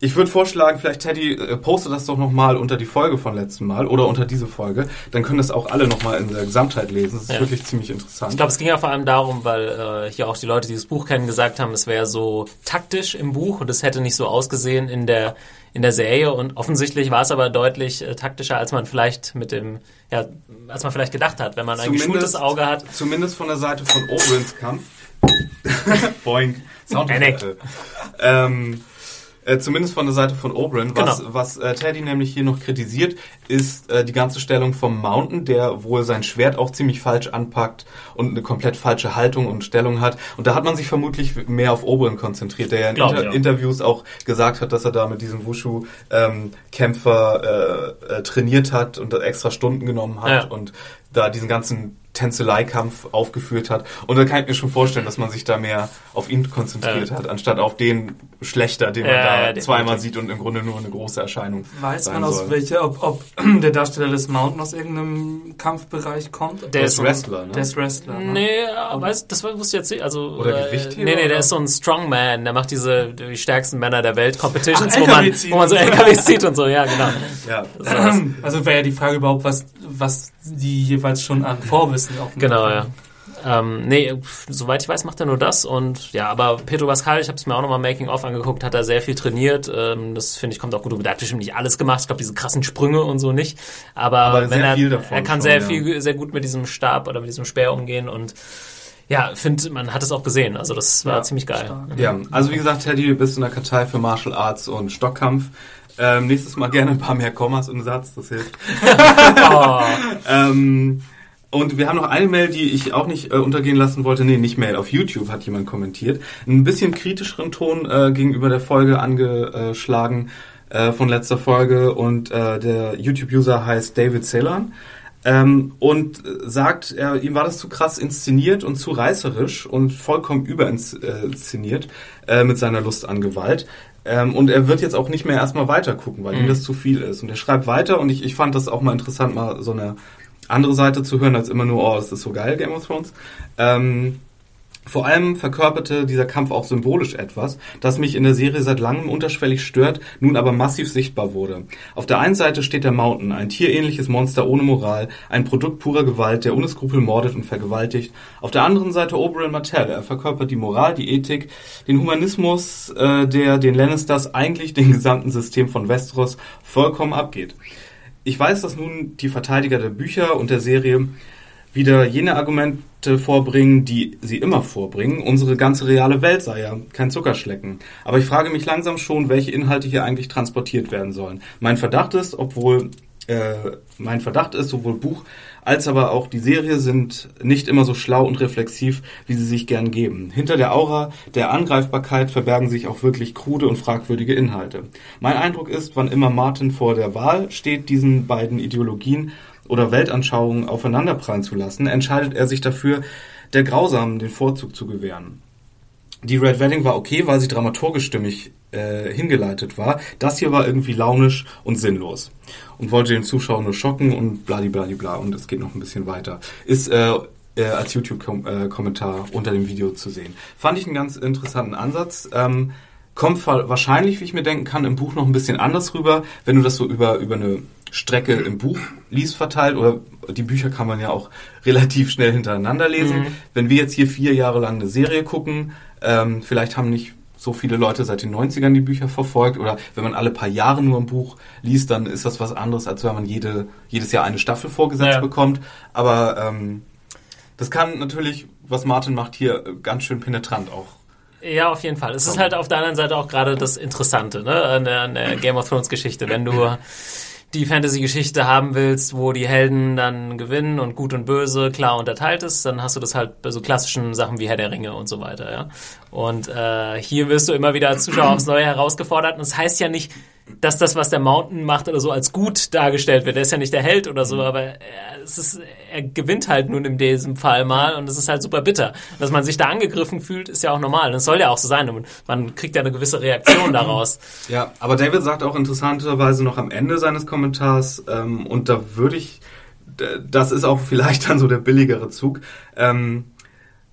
ich würde vorschlagen, vielleicht Teddy, äh, poste das doch nochmal unter die Folge von letzten Mal oder unter diese Folge. Dann können das auch alle nochmal in der Gesamtheit lesen. Das ist ja. wirklich ziemlich interessant. Ich glaube, es ging ja vor allem darum, weil äh, hier auch die Leute, die das Buch kennen, gesagt haben, es wäre so taktisch im Buch und es hätte nicht so ausgesehen in der in der Serie und offensichtlich war es aber deutlich äh, taktischer, als man vielleicht mit dem, ja, als man vielleicht gedacht hat, wenn man ein geschultes Auge hat. Zumindest von der Seite von Oberins Kampf. Boing. Soundeffekte. ähm, äh, zumindest von der Seite von Oberyn. Was, genau. was äh, Teddy nämlich hier noch kritisiert, ist äh, die ganze Stellung vom Mountain, der wohl sein Schwert auch ziemlich falsch anpackt und eine komplett falsche Haltung und Stellung hat. Und da hat man sich vermutlich mehr auf Oberyn konzentriert, der ja in Glaub, Inter ja. Interviews auch gesagt hat, dass er da mit diesem Wushu-Kämpfer ähm, äh, äh, trainiert hat und extra Stunden genommen hat ja. und da diesen ganzen Tänzelei-Kampf aufgeführt hat. Und da kann ich mir schon vorstellen, dass man sich da mehr auf ihn konzentriert äh. hat, anstatt auf den Schlechter, den man äh, da zweimal sieht und im Grunde nur eine große Erscheinung. Weiß man aus welcher, ob, ob der Darsteller des Mountain aus irgendeinem Kampfbereich kommt? Der, ist Wrestler, ne? Der ist Wrestler. Ne? Nee, weiß, das wusste ich jetzt nicht. Also, oder äh, Gewichtheber? Nee, nee, der ist so ein Strongman. Der macht diese die stärksten Männer der Welt Competitions, Ach, wo, man, wo man so LKWs zieht und so. Ja, genau. Ja. Also wäre ja die Frage überhaupt, was, was die jeweils schon an Vorwissen auch Genau, ja. Ähm, nee, soweit ich weiß, macht er nur das und ja, aber Pedro Pascal, ich habe es mir auch nochmal Making-of angeguckt, hat er sehr viel trainiert. Ähm, das finde ich kommt auch gut. Er hat bestimmt nicht alles gemacht. Ich glaube, diese krassen Sprünge und so nicht. Aber, aber wenn er, er kann schon, sehr ja. viel, sehr gut mit diesem Stab oder mit diesem Speer umgehen und ja, finde, man hat es auch gesehen. Also das war ja, ziemlich geil. Stark. Ja, also wie gesagt, Teddy, du bist in der Kartei für Martial Arts und Stockkampf. Ähm, nächstes Mal gerne ein paar mehr Kommas im Satz, das hilft. oh. ähm, und wir haben noch eine Mail, die ich auch nicht äh, untergehen lassen wollte. Nee, nicht Mail. Auf YouTube hat jemand kommentiert. Ein bisschen kritischeren Ton äh, gegenüber der Folge angeschlagen äh, von letzter Folge. Und äh, der YouTube-User heißt David Celan. Ähm, und sagt, er, ihm war das zu krass inszeniert und zu reißerisch und vollkommen überinszeniert äh, mit seiner Lust an Gewalt. Ähm, und er wird jetzt auch nicht mehr erstmal weiter gucken, weil mhm. ihm das zu viel ist. Und er schreibt weiter und ich, ich fand das auch mal interessant, mal so eine andere Seite zu hören, als immer nur, oh, es ist so geil, Game of Thrones. Ähm, vor allem verkörperte dieser Kampf auch symbolisch etwas, das mich in der Serie seit langem unterschwellig stört, nun aber massiv sichtbar wurde. Auf der einen Seite steht der Mountain, ein tierähnliches Monster ohne Moral, ein Produkt purer Gewalt, der ohne Skrupel mordet und vergewaltigt. Auf der anderen Seite Oberyn Martell, er verkörpert die Moral, die Ethik, den Humanismus, äh, der den Lannisters eigentlich den gesamten System von Westeros vollkommen abgeht. Ich weiß, dass nun die Verteidiger der Bücher und der Serie wieder jene Argumente vorbringen, die sie immer vorbringen. Unsere ganze reale Welt sei ja kein Zuckerschlecken. Aber ich frage mich langsam schon, welche Inhalte hier eigentlich transportiert werden sollen. Mein Verdacht ist, obwohl äh, mein Verdacht ist, sowohl Buch als aber auch die Serie sind nicht immer so schlau und reflexiv, wie sie sich gern geben. Hinter der Aura der Angreifbarkeit verbergen sich auch wirklich krude und fragwürdige Inhalte. Mein Eindruck ist, wann immer Martin vor der Wahl steht, diesen beiden Ideologien oder Weltanschauungen aufeinanderprallen zu lassen, entscheidet er sich dafür, der Grausamen den Vorzug zu gewähren. Die Red Wedding war okay, weil sie dramaturgisch stimmig äh, hingeleitet war. Das hier war irgendwie launisch und sinnlos und wollte den Zuschauer nur schocken und bladibladibla und es geht noch ein bisschen weiter. Ist äh, äh, als YouTube-Kommentar unter dem Video zu sehen. Fand ich einen ganz interessanten Ansatz. Ähm, kommt wahrscheinlich, wie ich mir denken kann, im Buch noch ein bisschen anders rüber, wenn du das so über, über eine Strecke im Buch liest verteilt oder die Bücher kann man ja auch relativ schnell hintereinander lesen. Mhm. Wenn wir jetzt hier vier Jahre lang eine Serie gucken, ähm, vielleicht haben nicht so viele Leute seit den 90ern die Bücher verfolgt oder wenn man alle paar Jahre nur ein Buch liest, dann ist das was anderes, als wenn man jede, jedes Jahr eine Staffel vorgesetzt ja. bekommt. Aber ähm, das kann natürlich, was Martin macht, hier ganz schön penetrant auch ja, auf jeden Fall. Es ist halt auf der anderen Seite auch gerade das Interessante, ne, an der, an der Game of Thrones Geschichte. Wenn du die Fantasy-Geschichte haben willst, wo die Helden dann gewinnen und gut und böse klar unterteilt ist, dann hast du das halt bei so klassischen Sachen wie Herr der Ringe und so weiter, ja. Und äh, hier wirst du immer wieder als Zuschauer aufs Neue herausgefordert. Und das heißt ja nicht, dass das, was der Mountain macht oder so, als gut dargestellt wird. Der ist ja nicht der Held oder so, mhm. aber er, es ist, er gewinnt halt nun in diesem Fall mal und es ist halt super bitter. Dass man sich da angegriffen fühlt, ist ja auch normal. Das soll ja auch so sein. Und man kriegt ja eine gewisse Reaktion daraus. Ja, aber David sagt auch interessanterweise noch am Ende seines Kommentars, ähm, und da würde ich, das ist auch vielleicht dann so der billigere Zug, ähm,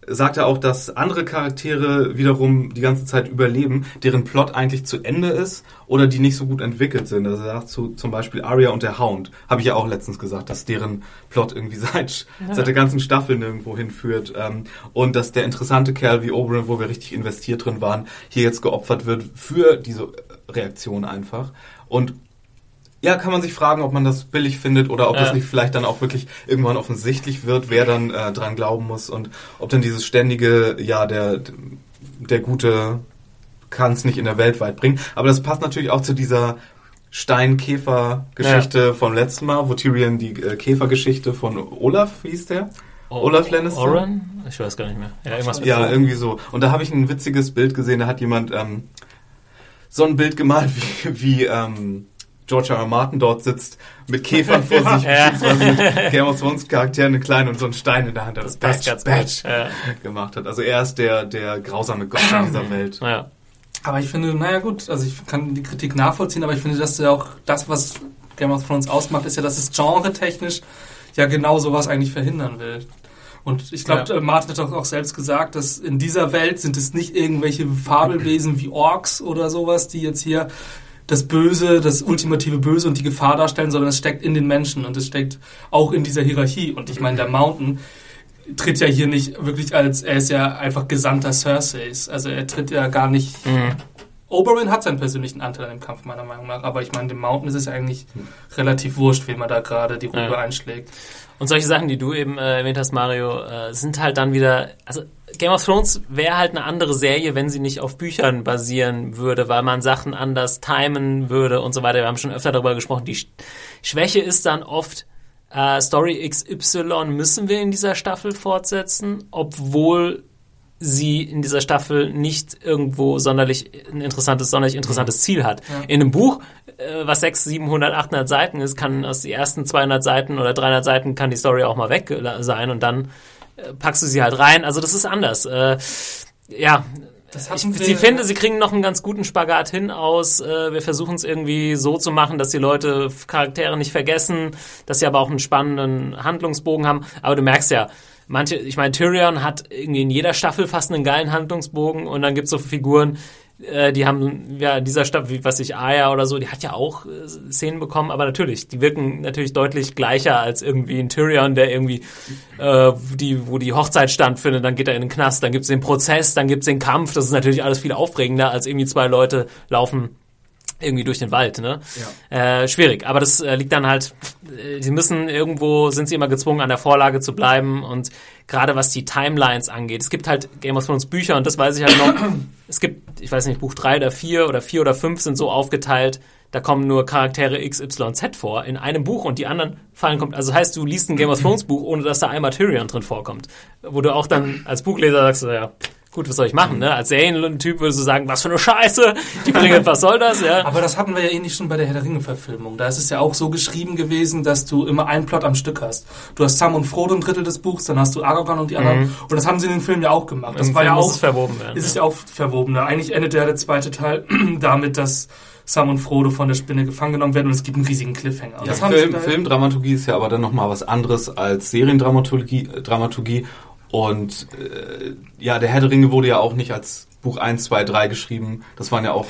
sagt er auch, dass andere Charaktere wiederum die ganze Zeit überleben, deren Plot eigentlich zu Ende ist oder die nicht so gut entwickelt sind. Also er sagt zu, zum Beispiel Arya und der Hound, habe ich ja auch letztens gesagt, dass deren Plot irgendwie seit, ja. seit der ganzen Staffel nirgendwo hinführt. Ähm, und dass der interessante Kerl wie Oberyn, wo wir richtig investiert drin waren, hier jetzt geopfert wird für diese Reaktion einfach. Und ja, kann man sich fragen, ob man das billig findet oder ob ja. das nicht vielleicht dann auch wirklich irgendwann offensichtlich wird, wer dann äh, dran glauben muss und ob dann dieses ständige, ja, der, der Gute kann es nicht in der Welt weit bringen. Aber das passt natürlich auch zu dieser Stein-Käfer-Geschichte ja. vom letzten Mal, wo Tyrion die äh, Käfergeschichte von Olaf, wie hieß der? O Olaf Lannister? Oren? Ich weiß gar nicht mehr. Ja, irgendwas mit ja irgendwie so. Und da habe ich ein witziges Bild gesehen, da hat jemand ähm, so ein Bild gemalt, wie, wie ähm, George R. R. Martin dort sitzt mit Käfern vor sich, ja. beziehungsweise mit Game of Thrones Charakteren einen kleinen und so einen Stein in der Hand, der das, das Badge, Badge ja. gemacht hat. Also er ist der, der grausame Gott in dieser Welt. Ja. Aber ich finde, naja gut, also ich kann die Kritik nachvollziehen, aber ich finde, dass ja auch das, was Game of Thrones ausmacht, ist ja, dass es genre-technisch ja genau sowas eigentlich verhindern will. Und ich glaube, ja. Martin hat auch selbst gesagt, dass in dieser Welt sind es nicht irgendwelche Fabelwesen wie Orks oder sowas, die jetzt hier das Böse, das ultimative Böse und die Gefahr darstellen, sondern es steckt in den Menschen und es steckt auch in dieser Hierarchie. Und ich meine, der Mountain tritt ja hier nicht wirklich als, er ist ja einfach Gesandter Cerseis. Also er tritt ja gar nicht. Mhm. Oberyn hat seinen persönlichen Anteil im Kampf, meiner Meinung nach. Aber ich meine, dem Mountain ist es eigentlich relativ wurscht, wie man da gerade die Ruhe ja. einschlägt. Und solche Sachen, die du eben äh, erwähnt hast, Mario, äh, sind halt dann wieder, also Game of Thrones wäre halt eine andere Serie, wenn sie nicht auf Büchern basieren würde, weil man Sachen anders timen würde und so weiter. Wir haben schon öfter darüber gesprochen. Die Schwäche ist dann oft, äh, Story XY müssen wir in dieser Staffel fortsetzen, obwohl sie in dieser Staffel nicht irgendwo sonderlich ein interessantes, sonderlich interessantes Ziel hat. Ja. In einem Buch, äh, was 600, 700, 800 Seiten ist, kann aus den ersten 200 Seiten oder 300 Seiten kann die Story auch mal weg sein und dann äh, packst du sie halt rein. Also das ist anders. Äh, ja, ich, sie finde, sie kriegen noch einen ganz guten Spagat hin aus. Äh, wir versuchen es irgendwie so zu machen, dass die Leute Charaktere nicht vergessen, dass sie aber auch einen spannenden Handlungsbogen haben. Aber du merkst ja, manche, ich meine, Tyrion hat irgendwie in jeder Staffel fast einen geilen Handlungsbogen und dann gibt es so Figuren, äh, die haben ja in dieser Stadt, wie was ich Aya oder so, die hat ja auch äh, Szenen bekommen, aber natürlich, die wirken natürlich deutlich gleicher als irgendwie ein Tyrion, der irgendwie äh, die, wo die Hochzeit stattfindet, dann geht er in den Knast, dann gibt's den Prozess, dann gibt's den Kampf, das ist natürlich alles viel aufregender, als irgendwie zwei Leute laufen irgendwie durch den Wald, ne? Ja. Äh, schwierig, aber das äh, liegt dann halt, äh, sie müssen irgendwo, sind sie immer gezwungen, an der Vorlage zu bleiben und gerade was die Timelines angeht. Es gibt halt Game of Thrones Bücher und das weiß ich halt noch. es gibt, ich weiß nicht, Buch drei oder vier oder vier oder fünf sind so aufgeteilt, da kommen nur Charaktere XYZ vor in einem Buch und die anderen fallen kommt. Also heißt, du liest ein Game of Thrones Buch, ohne dass da einmal Tyrion drin vorkommt. Wo du auch dann als Buchleser sagst, ja, gut, was soll ich machen, ne? Als Serientyp würdest du sagen, was für eine Scheiße, die bringen, was soll das, ja? Aber das hatten wir ja eh nicht schon bei der Herr der Ringe-Verfilmung. Da ist es ja auch so geschrieben gewesen, dass du immer einen Plot am Stück hast. Du hast Sam und Frodo ein Drittel des Buchs, dann hast du Aragorn und die anderen. Mhm. Und das haben sie in den Film ja auch gemacht. Das Im war Film ja auch. muss es verwoben werden, Ist es ja. auch verwoben. Eigentlich endet ja der zweite Teil damit, dass Sam und Frodo von der Spinne gefangen genommen werden und es gibt einen riesigen Cliffhanger. Ja, das haben sie Film, Filmdramaturgie ist ja aber dann nochmal was anderes als Seriendramaturgie. Dramaturgie. Und äh, ja, der Herr der Ringe wurde ja auch nicht als Buch 1, 2, 3 geschrieben. Das waren ja auch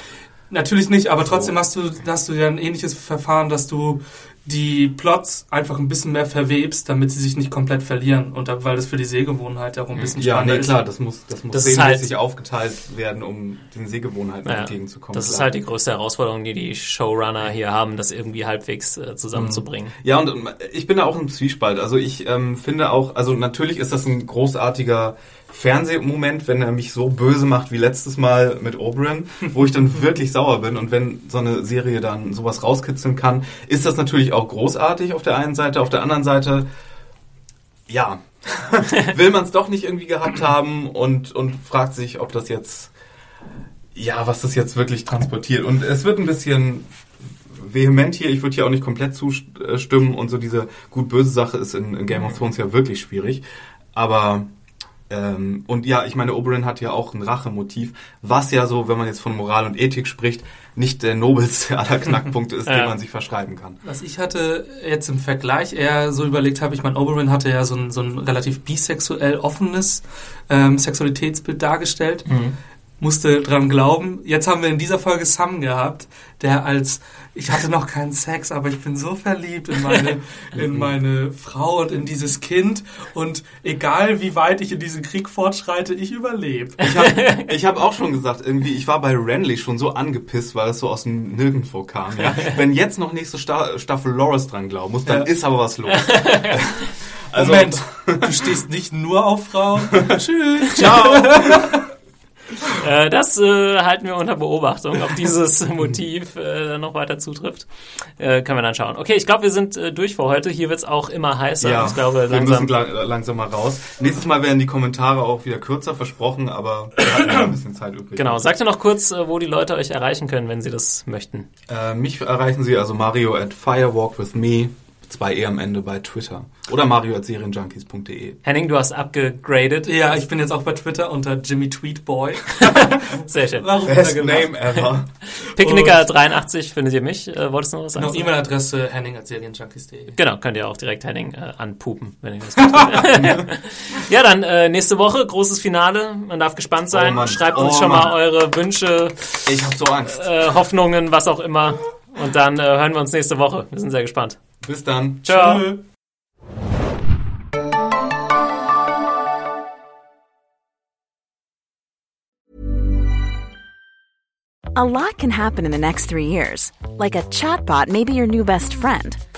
Natürlich nicht, aber trotzdem hast du, hast du ja ein ähnliches Verfahren, dass du die Plots einfach ein bisschen mehr verwebst, damit sie sich nicht komplett verlieren. Und da, weil das für die Sehgewohnheit auch ein bisschen Ja, spannender nee, ist. klar, das muss, das muss Das ist sehmäßig halt- aufgeteilt werden, um den Sehgewohnheiten Ja, entgegenzukommen. das ist klar. halt die größte Herausforderung, die die Showrunner hier haben, das irgendwie halbwegs äh, zusammenzubringen. Ja, und ähm, ich bin da auch im Zwiespalt. Also ich ähm, finde auch, also natürlich ist das ein großartiger Fernsehmoment, wenn er mich so böse macht wie letztes Mal mit Oberyn, wo ich dann wirklich sauer bin. Und wenn so eine Serie dann sowas rauskitzeln kann, ist das natürlich auch großartig auf der einen Seite. Auf der anderen Seite, ja, will man es doch nicht irgendwie gehabt haben und, und fragt sich, ob das jetzt, ja, was das jetzt wirklich transportiert. Und es wird ein bisschen vehement hier. Ich würde hier auch nicht komplett zustimmen und so diese gut-böse Sache ist in, in Game of Thrones ja wirklich schwierig. Aber ähm, und ja, ich meine, Oberyn hat ja auch ein Rachemotiv, was ja so, wenn man jetzt von Moral und Ethik spricht, nicht der nobelste aller Knackpunkte ist, Ja. den man sich verschreiben kann. Was ich hatte jetzt im Vergleich eher so überlegt habe, ich meine, Oberyn hatte ja so ein, so ein relativ bisexuell offenes ähm, Sexualitätsbild dargestellt. Musste dran glauben. Jetzt haben wir in dieser Folge Sam gehabt, der als ich hatte noch keinen Sex, aber ich bin so verliebt in meine, in meine Frau und in dieses Kind. Und egal wie weit ich in diesen Krieg fortschreite, ich überlebe. Ich habe ich hab auch schon gesagt, irgendwie, ich war bei Renly schon so angepisst, weil es so aus dem Nirgendwo kam. Ja? Wenn jetzt noch nächste Sta Staffel Loris dran glauben muss, dann Ja. ist aber was los. Also, Moment, du stehst nicht nur auf Frauen. Tschüss. Ciao. Äh, das äh, halten wir unter Beobachtung, ob dieses Motiv äh, noch weiter zutrifft. Äh, können wir dann schauen. Okay, ich glaube, wir sind äh, durch für heute. Hier wird es auch immer heißer. Ja, ich glaube, langsam müssen lang, langsam mal raus. Nächstes Mal werden die Kommentare auch wieder kürzer versprochen, aber wir hatten noch ein bisschen Zeit übrig. Genau, sagt ihr noch kurz, äh, wo die Leute euch erreichen können, wenn sie das möchten. mich erreichen sie also mario at Firewalk with me 2e am Ende bei Twitter. Oder mario.serienjunkies.de. Henning, du hast abgegradet. Ja, ich bin jetzt auch bei Twitter unter Jimmy Tweetboy. Sehr schön. Warum Best Name ever. Picknicker83 findet ihr mich. Äh, wolltest du noch was genau, sagen? Genau, E-Mail-Adresse henning.serienjunkies.de. Genau, könnt ihr auch direkt Henning äh, anpupen, wenn ihr das Ja, dann äh, nächste Woche, großes Finale. Man darf gespannt sein. Oh Schreibt uns oh schon Mann. mal eure Wünsche. Ich hab so Angst. Äh, Hoffnungen, was auch immer. Und dann äh, hören wir uns nächste Woche. Wir sind sehr gespannt. Bis dann. Ciao. Tschö. A lot can happen in the next three years. Like a chatbot may be your new best friend.